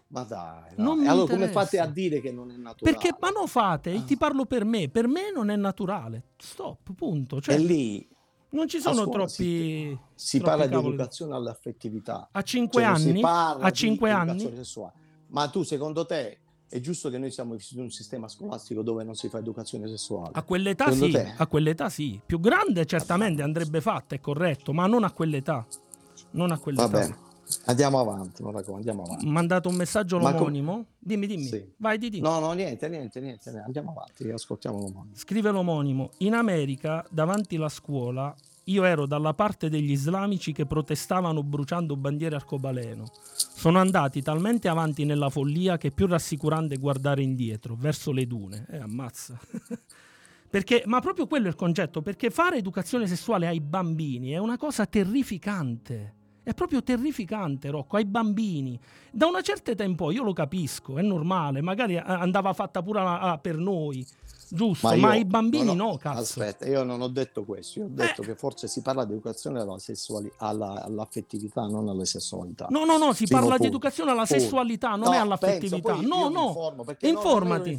Ma dai, Non mi allora come interessa. fate a dire che non è naturale? Perché, ma no, fate, Ah. ti parlo per me. Per me non è naturale. Stop, punto. Cioè, e lì non ci sono scuola troppi. si troppi parla di cavoli. educazione all'affettività. A 5 Cioè, non si anni? parla A di 5 educazione anni? sessuale. Ma tu, secondo te, è giusto che noi siamo in un sistema scolastico dove non si fa educazione sessuale? A quell'età sì, a quell'età sì. Più grande certamente andrebbe fatta, è corretto, ma non a quell'età. Non a quell'età. Va bene, andiamo avanti, Monaco, andiamo avanti. Mandato un messaggio Ma com- l'omonimo? Dimmi, dimmi. Sì. Vai, di. No, no, niente, niente, niente, andiamo avanti, ascoltiamo l'uomo. Scrive l'omonimo. In America, davanti alla scuola, io ero dalla parte degli islamici che protestavano bruciando bandiere arcobaleno. Sono andati talmente avanti nella follia che è più rassicurante guardare indietro, verso le dune. Eh, ammazza. *laughs* Perché, ma proprio quello è il concetto, perché fare educazione sessuale ai bambini è una cosa terrificante. È proprio terrificante, Rocco, ai bambini. Da una certa età in poi, io lo capisco, è normale, magari andava fatta pure a- a- per noi, giusto, ma, io ai bambini non ho- no, cazzo. Aspetta, io non ho detto questo, io ho detto Eh. che forse si parla di educazione alla sessuali- alla- all'affettività, non alle sessualità. No, no, no, si Primo parla di punto. educazione alla Punto. sessualità, non No, è all'affettività. penso, no, no. informo, Informati.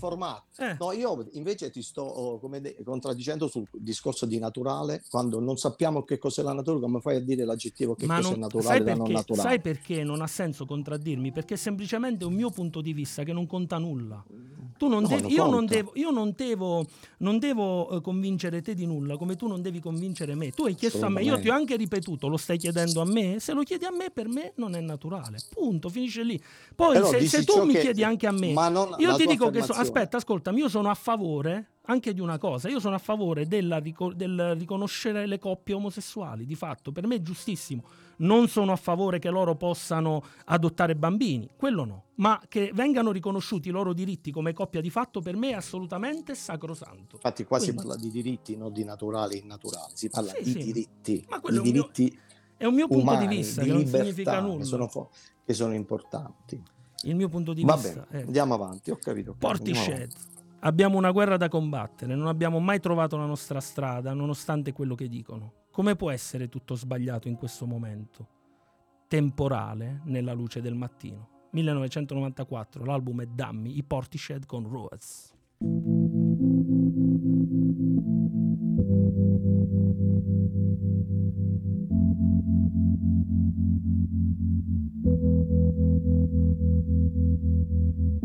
Eh. No, io invece ti sto oh, come de- contraddicendo sul discorso di naturale, quando non sappiamo che cos'è la natura, come fai a dire l'aggettivo che Ma cos'è non- naturale da non naturale? sai perché non ha senso contraddirmi? Perché è semplicemente un mio punto di vista che non conta nulla. Tu non No, devi- io, non devo, io non devo devo, non devo eh, convincere te di nulla, come tu non devi convincere me. Tu hai chiesto a me, io ti ho anche ripetuto, lo stai chiedendo a me? Se lo chiedi a me, per me non è naturale. Punto, finisce lì. Poi se, se, tu mi chiedi anche a me, io ti dico che so, aspetta, ascoltami, io sono a favore anche di una cosa. Io sono a favore della, del riconoscere le coppie omosessuali, di fatto, per me è giustissimo. Non sono a favore che loro possano adottare bambini, quello no, ma che vengano riconosciuti i loro diritti come coppia di fatto per me è assolutamente sacrosanto. Infatti qua Quindi, si parla di diritti, non di naturale e innaturale, si parla sì, di sì. diritti, ma di diritti mio, è un mio punto umani, di vista di che non significa nulla. Che sono, che sono importanti. Il mio punto di Va vista bene, è... andiamo avanti, ho capito. Portishead. Abbiamo una guerra da combattere, non abbiamo mai trovato la nostra strada, nonostante quello che dicono. Come può essere tutto sbagliato in questo momento? Temporale nella luce del mattino. 1994, l'album è Dammi, i Portishead con Roaz. Thank you.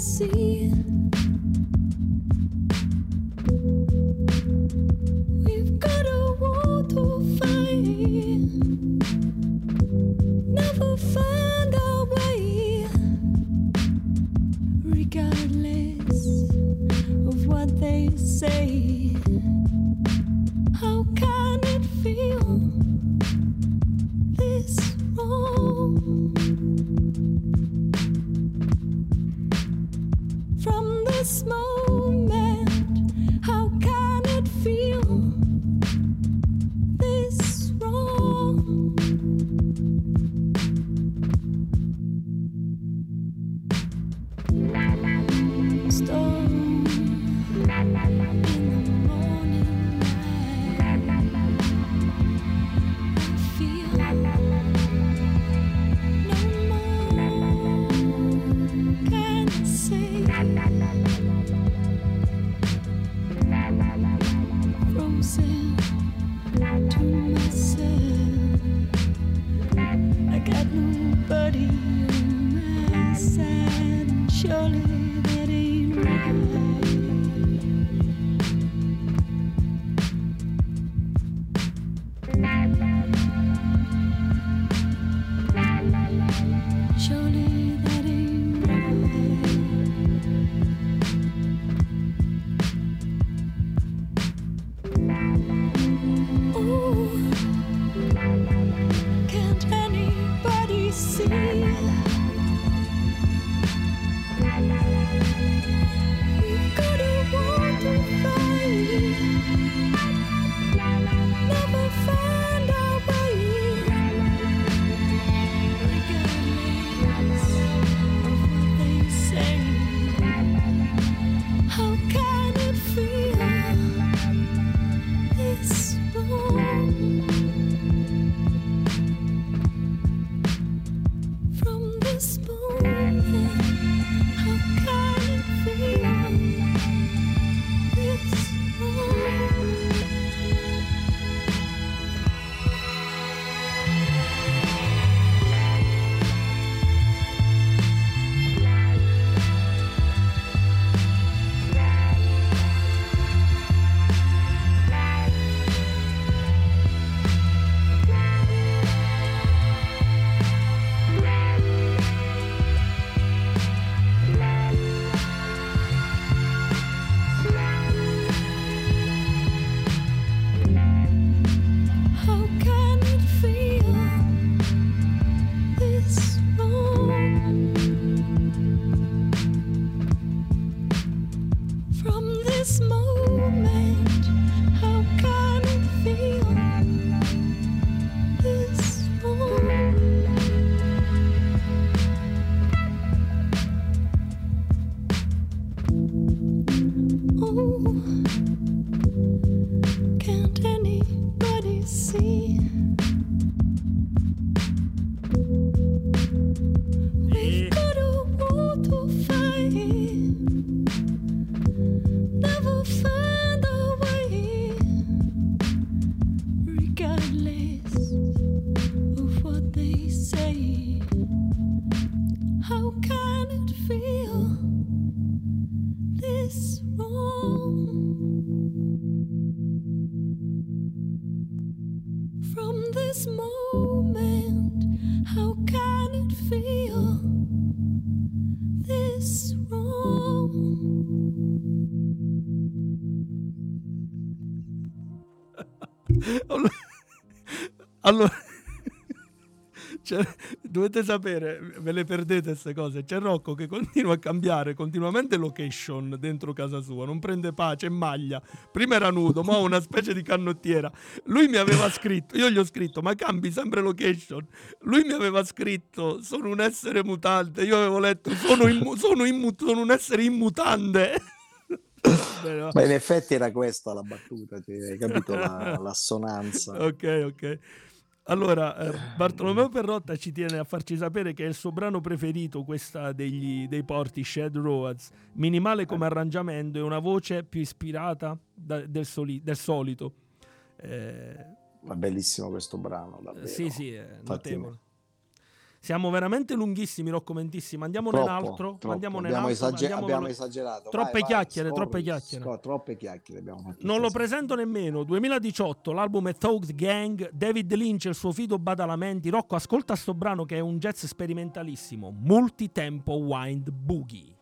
see dovete sapere, ve le perdete queste cose. C'è Rocco che continua a cambiare continuamente location dentro casa sua, non prende pace, maglia. Prima era nudo, ma una specie di canottiera. Lui mi aveva scritto, io gli ho scritto, ma cambi sempre location. Lui mi aveva scritto, sono un essere mutante. Io avevo letto, sono, immu- sono, immu- sono un essere immutante. *laughs* Ma in effetti era questa la battuta, hai capito la, l'assonanza. *laughs* Ok, ok. Allora, eh, Bartolomeo Perrotta ci tiene a farci sapere che è il suo brano preferito, questa degli, dei porti Shed Roads, minimale come arrangiamento e una voce più ispirata da- del, soli- del solito. Eh, Ma bellissimo questo brano, davvero. sì, sì, è Infatti, notevole. Siamo veramente lunghissimi, roccomentissimi. Andiamo Troppo, nell'altro. troppo. Andiamo Abbiamo, nell'altro. esage- andiamo abbiamo velo- esagerato. Troppe Vai, vai, chiacchiere, scorri, troppe chiacchiere. scor- troppe chiacchiere Non lo presento nemmeno. 2018, l'album è Thugs Gang, David Lynch e il suo fido Badalamenti. Rocco, ascolta sto brano che è un jazz sperimentalissimo. Multitempo Wind Boogie.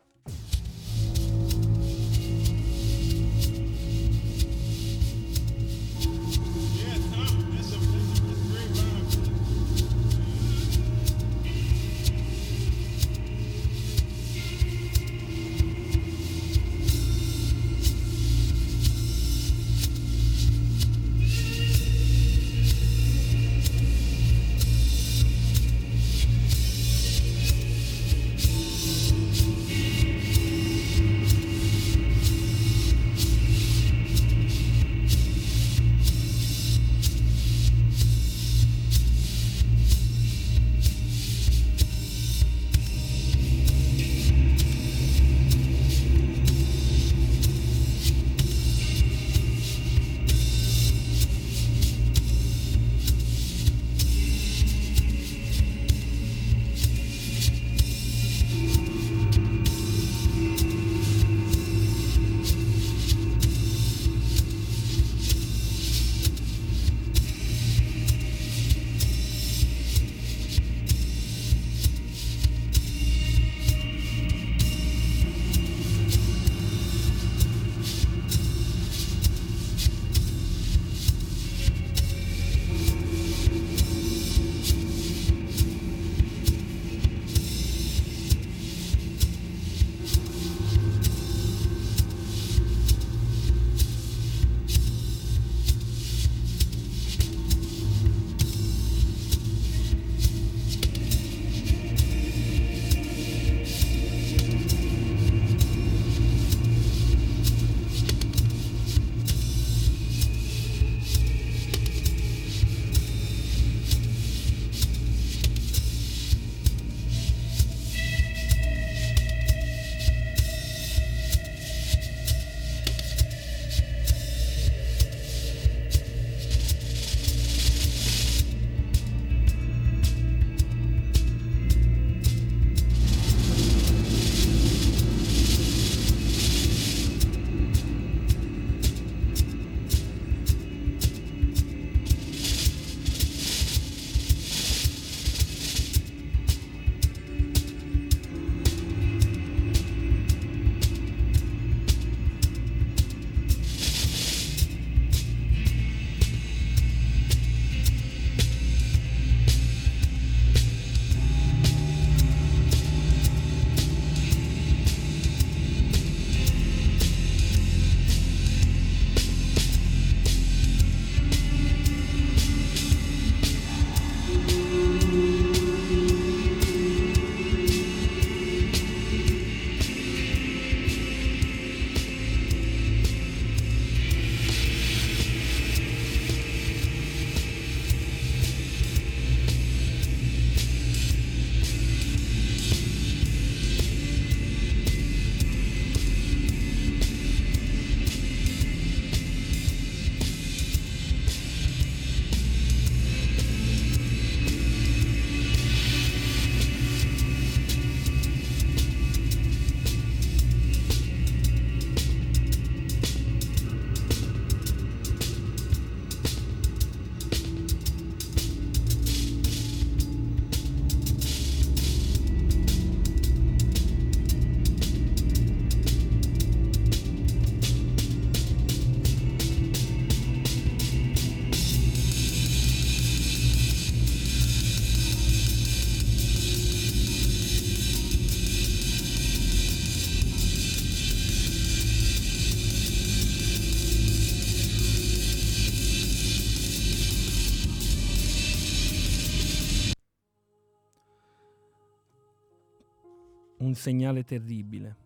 Segnale terribile,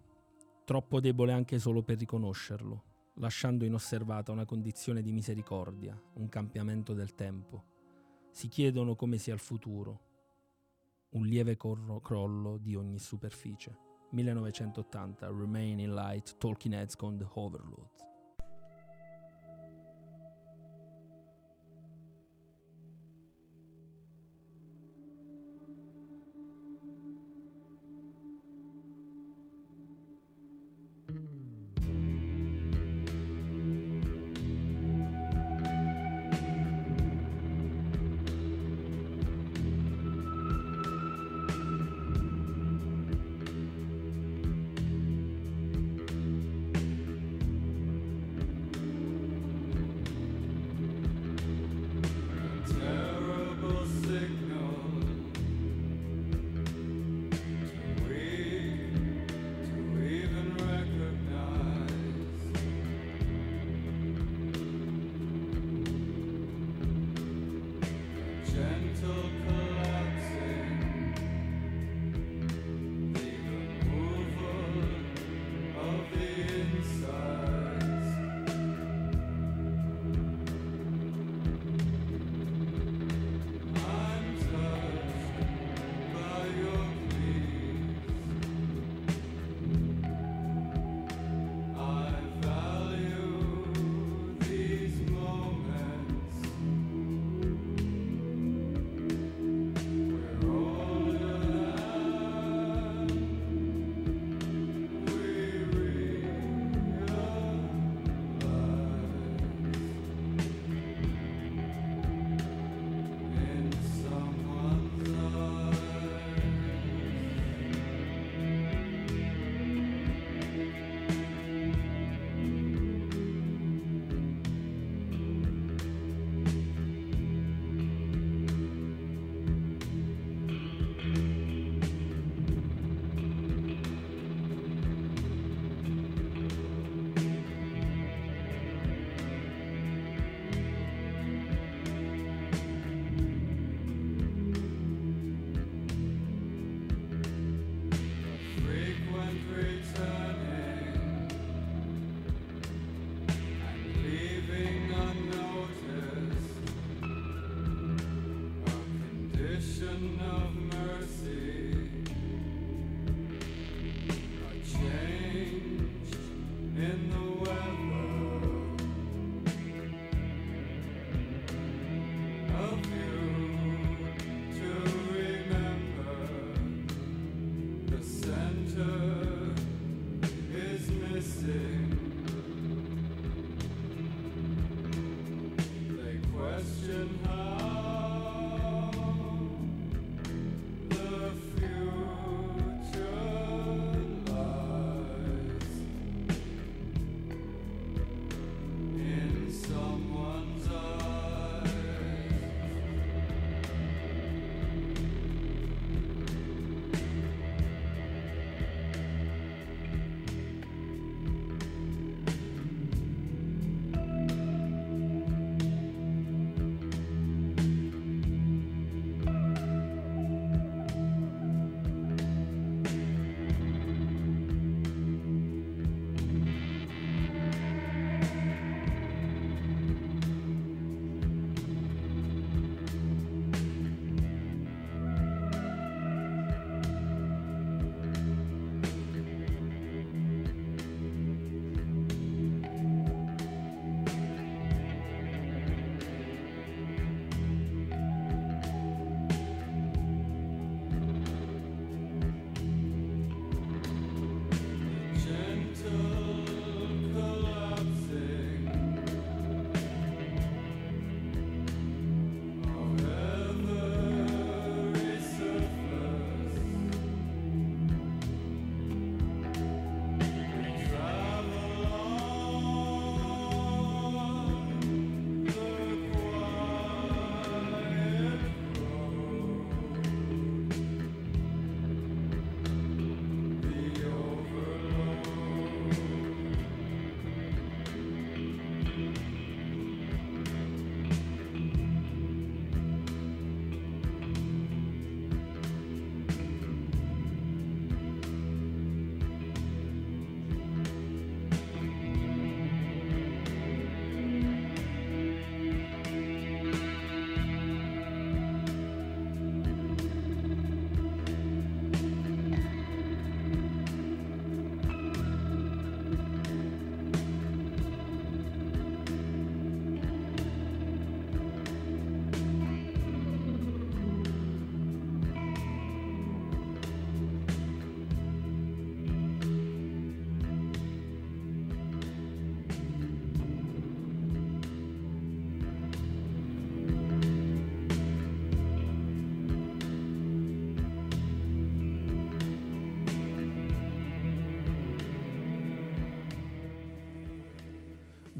troppo debole anche solo per riconoscerlo, lasciando inosservata una condizione di misericordia, un cambiamento del tempo. Si chiedono come sia il futuro, un lieve corro- crollo di ogni superficie. 1980, Remain in Light, Talking Heads con The Overlords.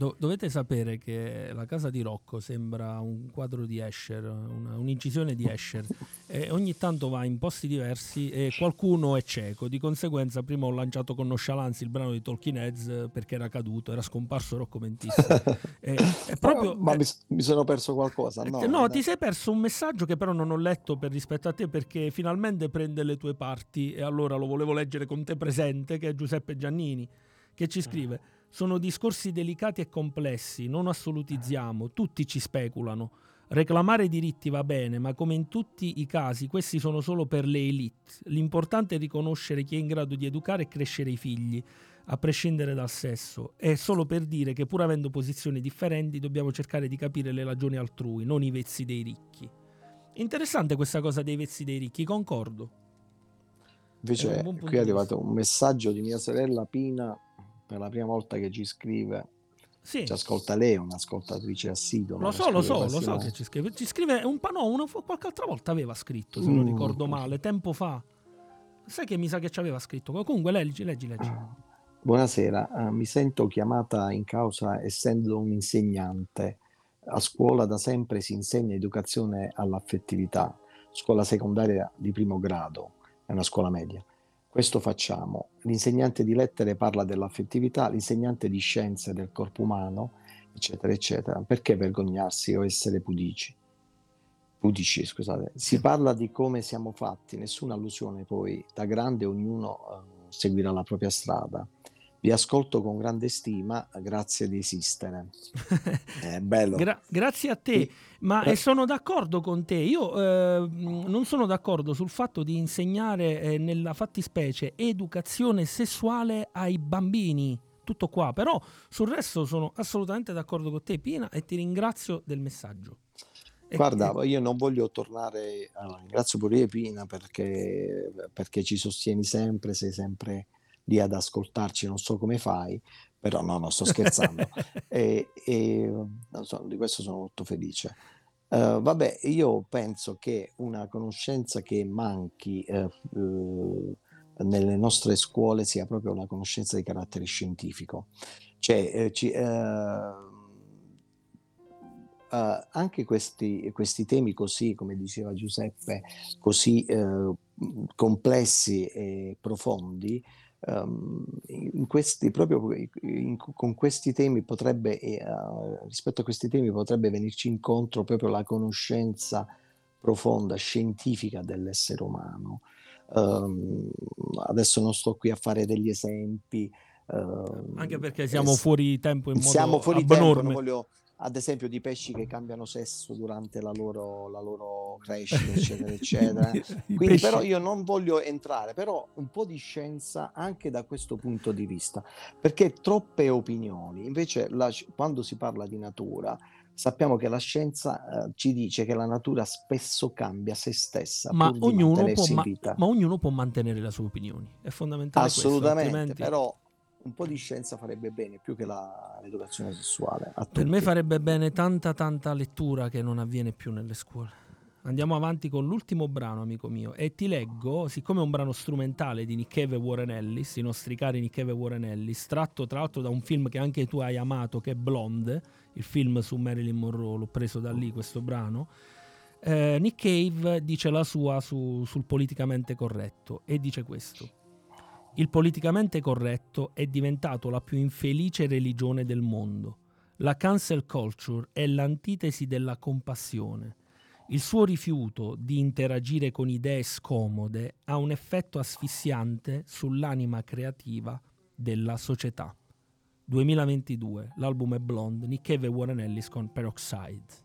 Do- dovete sapere che la casa di Rocco sembra un quadro di Escher, una- un'incisione di Escher. e ogni tanto va in posti diversi e qualcuno è cieco. Di conseguenza, prima ho lanciato con nonchalance il brano di Talking Heads eh, perché era caduto, era scomparso Rocco Mentista. *laughs* E- è proprio, ma eh, mi, mi sono perso qualcosa. No, No, ti sei perso un messaggio che però non ho letto per rispetto a te perché finalmente prende le tue parti e allora lo volevo leggere con te presente che è Giuseppe Giannini che ci scrive sono discorsi delicati e complessi, non assolutizziamo, tutti ci speculano. Reclamare diritti va bene, ma come in tutti i casi questi sono solo per le elite. L'importante è riconoscere chi è in grado di educare e crescere i figli, a prescindere dal sesso. È solo per dire che pur avendo posizioni differenti dobbiamo cercare di capire le ragioni altrui, non i vezzi dei ricchi. Interessante questa cosa dei vezzi dei ricchi, concordo. Invece qui è arrivato un messaggio di mia sorella Pina per la prima volta che ci scrive. Sì, Ci ascolta lei, è un'ascoltatrice assidua. lo so, lo so, lo so che ci scrive. Ci scrive un po', no, una, qualche altra volta aveva scritto, se non Mm. ricordo male, tempo fa. Sai che mi sa che ci aveva scritto. Comunque leggi, leggi, leggi. Buonasera, eh, mi sento chiamata in causa essendo un insegnante. A scuola da sempre si insegna educazione all'affettività, scuola secondaria di primo grado, è una scuola media. Questo facciamo. L'insegnante di lettere parla dell'affettività, l'insegnante di scienze del corpo umano, eccetera, eccetera. Perché vergognarsi o essere pudici? Pudici, scusate. Si parla di come siamo fatti, nessuna allusione poi. Da grande ognuno eh, seguirà la propria strada. Vi ascolto con grande stima, grazie di esistere. *laughs* È bello. Gra- grazie a te, ma Eh. sono d'accordo con te. Io eh, non sono d'accordo sul fatto di insegnare eh, nella fattispecie educazione sessuale ai bambini. Tutto qua, però sul resto sono assolutamente d'accordo con te, Pina, e ti ringrazio del messaggio. Guarda, io non voglio tornare, allora, ringrazio pure Pina perché, perché ci sostieni sempre, sei sempre lì ad ascoltarci, non so come fai, però no, non sto *laughs* scherzando. e, e, non so, di questo sono molto felice. Eh, vabbè, io penso che una conoscenza che manchi eh, eh, nelle nostre scuole sia proprio la conoscenza di carattere scientifico. Cioè, eh, ci- eh, anche questi, questi temi così, come diceva Giuseppe, così eh, complessi e profondi, ehm, in questi, proprio in- con questi temi potrebbe, eh, rispetto a questi temi potrebbe venirci incontro proprio la conoscenza profonda, scientifica dell'essere umano. Ehm, adesso non sto qui a fare degli esempi. ehm, Anche perché siamo eh, fuori tempo in modo siamo fuori tempo, abnorme. non voglio, ad esempio di pesci che cambiano sesso durante la loro, la loro crescita, eccetera, eccetera. *laughs* Quindi pesci- però io non voglio entrare, però un po' di scienza anche da questo punto di vista, perché troppe opinioni, invece la- quando si parla di natura, sappiamo che la scienza eh, ci dice che la natura spesso cambia se stessa ma ognuno, può ma- vita. ma ognuno può mantenere le sue opinioni. È fondamentale questo, Assolutamente, altrimenti- però un po' di scienza farebbe bene più che la- l'educazione sessuale. Per me farebbe bene tanta tanta lettura che non avviene più nelle scuole. Andiamo avanti con l'ultimo brano, amico mio, e ti leggo, siccome è un brano strumentale di Nick Cave e Warren Ellis, i nostri cari Nick Cave e Warren Ellis, tratto tra l'altro da un film che anche tu hai amato, che è Blonde, il film su Marilyn Monroe, l'ho preso da lì questo brano. Eh, Nick Cave dice la sua su- sul politicamente corretto e dice questo. Il politicamente corretto è diventato la più infelice religione del mondo. La cancel culture è l'antitesi della compassione. Il suo rifiuto di interagire con idee scomode ha un effetto asfissiante sull'anima creativa della società. 2022, l'album è Blonde, Nick Cave e Warren Ellis con Peroxide.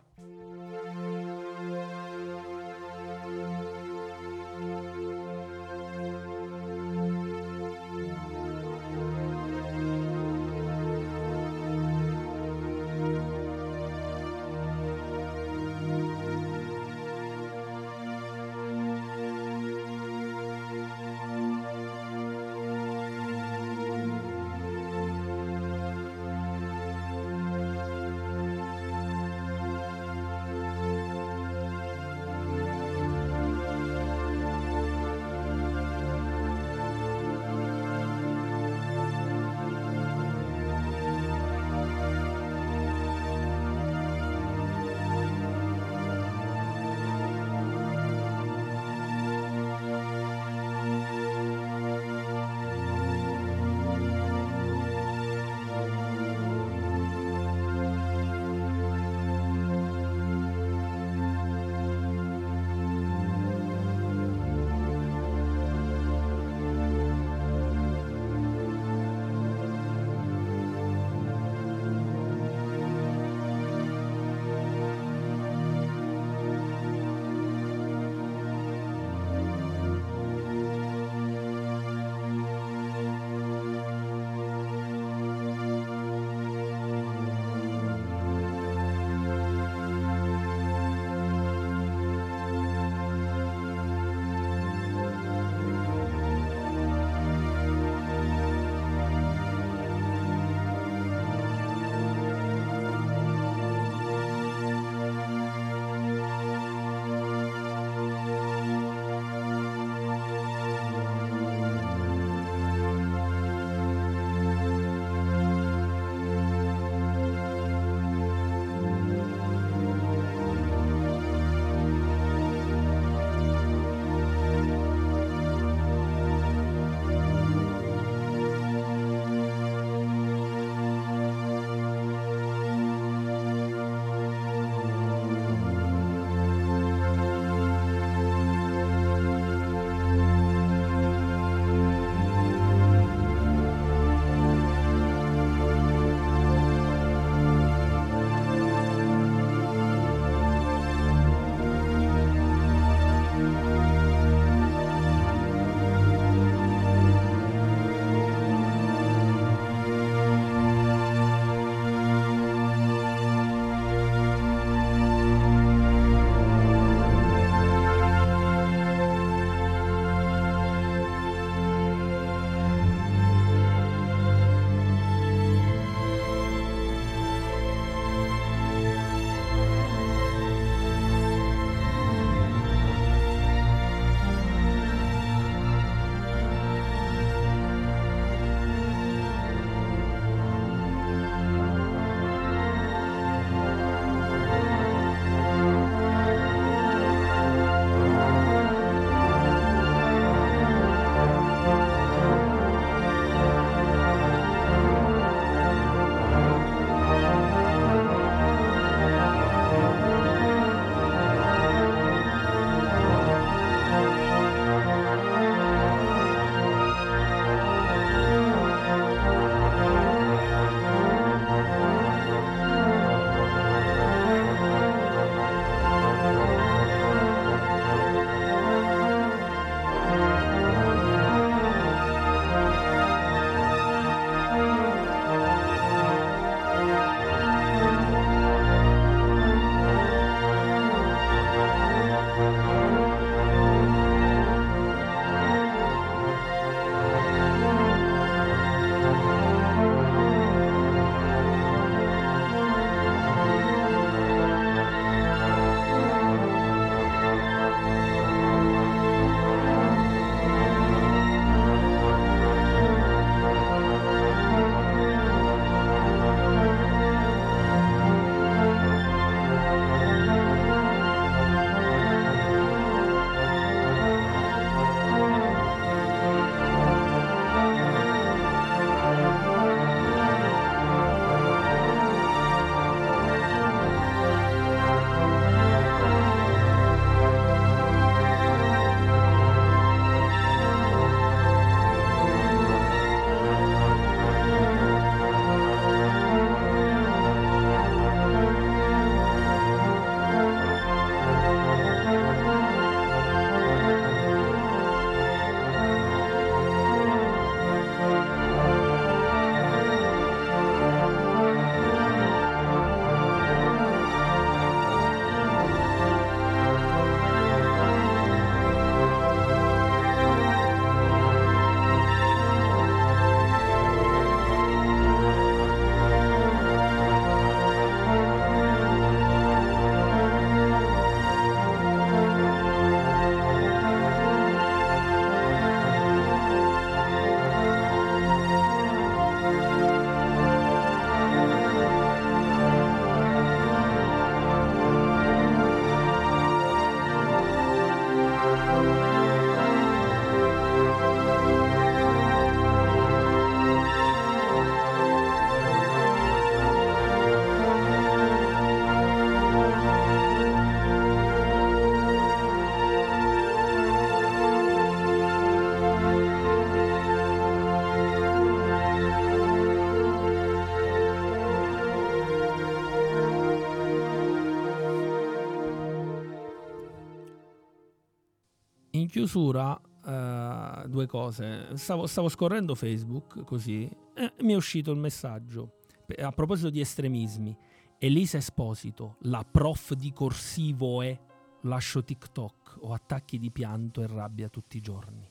In chiusura, eh, due cose. Stavo, stavo scorrendo Facebook così e mi è uscito il messaggio. A proposito di estremismi, Elisa Esposito, la prof di corsivo è lascio TikTok, ho attacchi di pianto e rabbia tutti i giorni.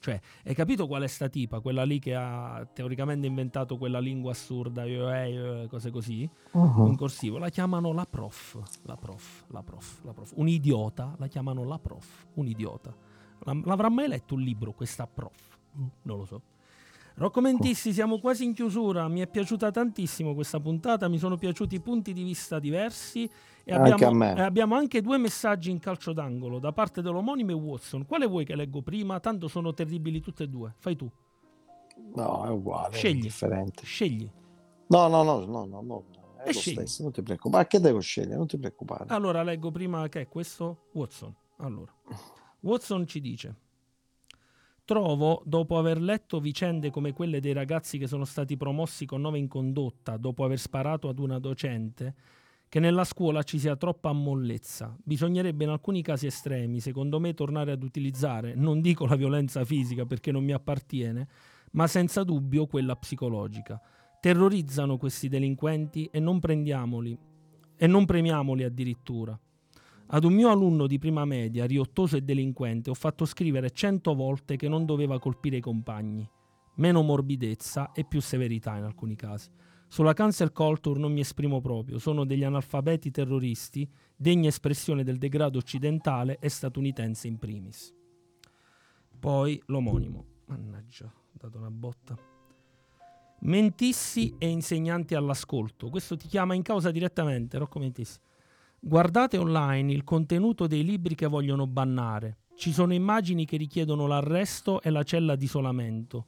Cioè, hai capito qual è sta tipa? Quella lì che ha teoricamente inventato quella lingua assurda, io, eh, eh, cose così, in corsivo. La chiamano la prof, la prof, la prof, la prof. Un idiota, la chiamano la prof, un idiota. La- L'avrà mai letto un libro questa prof? Mm, Non lo so. Rocco Mentissi, siamo quasi in chiusura. Mi è piaciuta tantissimo questa puntata. Mi sono piaciuti punti di vista diversi. E Anche abbiamo, a me. e abbiamo anche due messaggi in calcio d'angolo da parte dell'omonimo e Watson. Quale vuoi che leggo prima? Tanto sono terribili tutte e due. Fai tu. No, è uguale, è Scegli. differente. Scegli. No, no, no, no, no, no, è E lo scegli. stesso, non ti preoccupare. Ma che devo scegliere? Non ti preoccupare. Allora leggo prima che è questo Watson. Allora, *laughs* Watson ci dice: Trovo, dopo aver letto vicende come quelle dei ragazzi che sono stati promossi con nove in condotta dopo aver sparato ad una docente, che nella scuola ci sia troppa mollezza. Bisognerebbe in alcuni casi estremi, secondo me, tornare ad utilizzare, non dico la violenza fisica perché non mi appartiene, ma senza dubbio quella psicologica. Terrorizzano questi delinquenti e non prendiamoli e non premiamoli addirittura. Ad un mio alunno di prima media, riottoso e delinquente, ho fatto scrivere cento volte che non doveva colpire i compagni. Meno morbidezza e più severità in alcuni casi. Sulla cancel culture non mi esprimo proprio, sono degli analfabeti terroristi, degna espressione del degrado occidentale e statunitense in primis. Poi l'omonimo. Mannaggia, ho dato una botta. Mentissi e insegnanti all'ascolto. Questo ti chiama in causa direttamente, Rocco Mentissi. Guardate online il contenuto dei libri che vogliono bannare. Ci sono immagini che richiedono l'arresto e la cella di isolamento.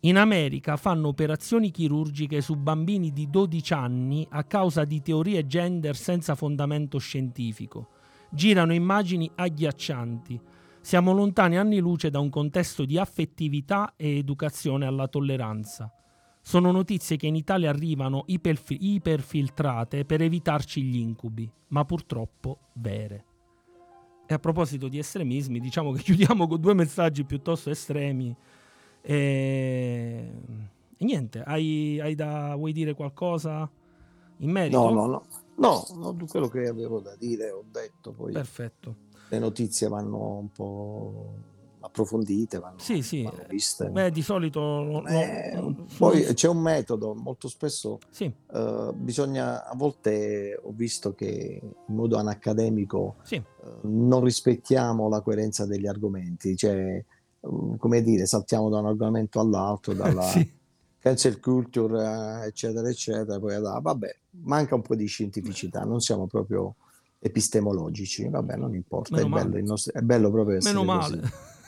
In America fanno operazioni chirurgiche su bambini di 12 anni a causa di teorie gender senza fondamento scientifico. Girano immagini agghiaccianti. Siamo lontani anni luce da un contesto di affettività e educazione alla tolleranza. Sono notizie che in Italia arrivano iperfi- iperfiltrate per evitarci gli incubi, ma purtroppo vere. E a proposito di estremismi, diciamo che *laughs* chiudiamo con due messaggi piuttosto estremi. E, e niente, hai, hai da, vuoi dire qualcosa in merito? No, no, no. No, no, quello che avevo da dire ho detto, poi Perfetto. le notizie vanno un po' approfondite, vanno, Sì, sì. vanno viste. Beh, di solito... no- Eh, sono- poi c'è un metodo, molto spesso Sì, eh, bisogna, a volte ho visto che in modo anacademico sì, eh, non rispettiamo la coerenza degli argomenti, cioè, eh, come dire, saltiamo da un argomento all'altro, dalla *laughs* sì. cancel culture, eh, eccetera, eccetera, poi da, vabbè, manca un po' di scientificità, non siamo proprio epistemologici, vabbè, non importa, è male. bello, nostro- è bello proprio essere Meno così,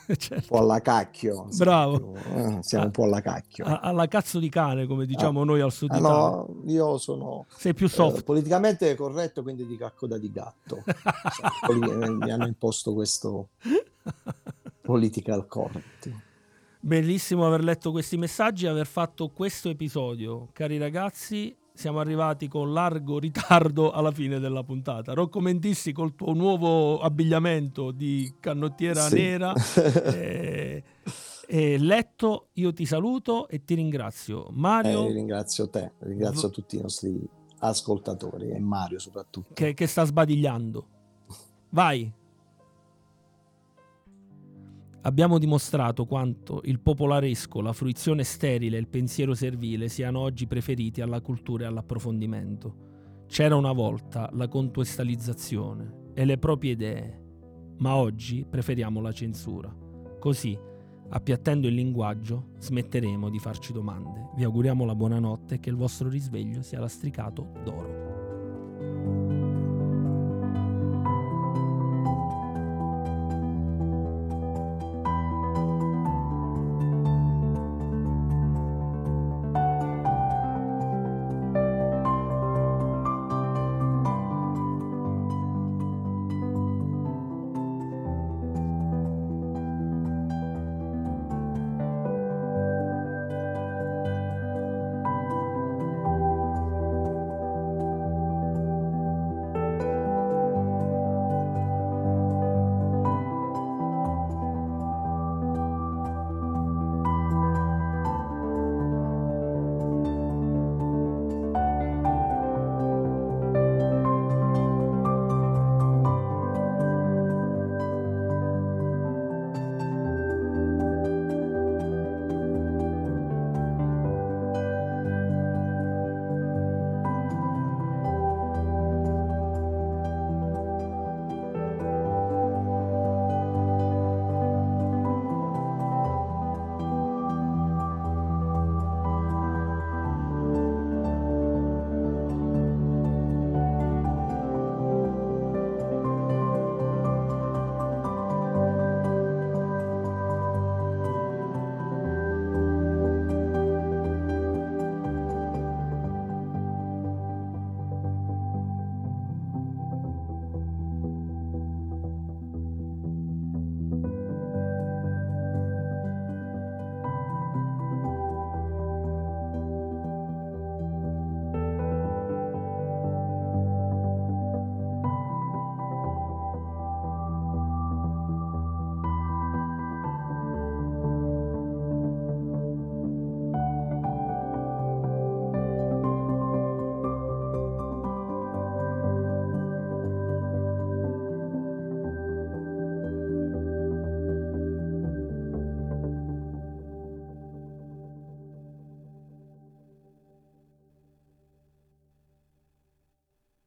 male. *laughs* un Certo. po' alla cacchio, Bravo. siamo, eh, siamo un po' alla cacchio. A- alla cazzo di cane, come diciamo noi al sud Ah, Italia. no, io sono Sei più eh, soft. politicamente corretto, quindi dico a coda di gatto. *laughs* Cioè, poli- mi hanno imposto questo *laughs* political correct. Bellissimo aver letto questi messaggi e aver fatto questo episodio. Cari ragazzi, siamo arrivati con largo ritardo alla fine della puntata. Rocco Mentissi col tuo nuovo abbigliamento di canottiera Sì. nera e, *laughs* e letto, io ti saluto e ti ringrazio. Mario, Eh, ringrazio te, ringrazio tutti i nostri ascoltatori e Mario soprattutto. che, che sta sbadigliando. Vai. Abbiamo dimostrato quanto il popolaresco, la fruizione sterile e il pensiero servile siano oggi preferiti alla cultura e all'approfondimento. C'era una volta la contestualizzazione e le proprie idee, ma oggi preferiamo la censura. Così, appiattendo il linguaggio, smetteremo di farci domande. Vi auguriamo la buonanotte e che il vostro risveglio sia lastricato d'oro.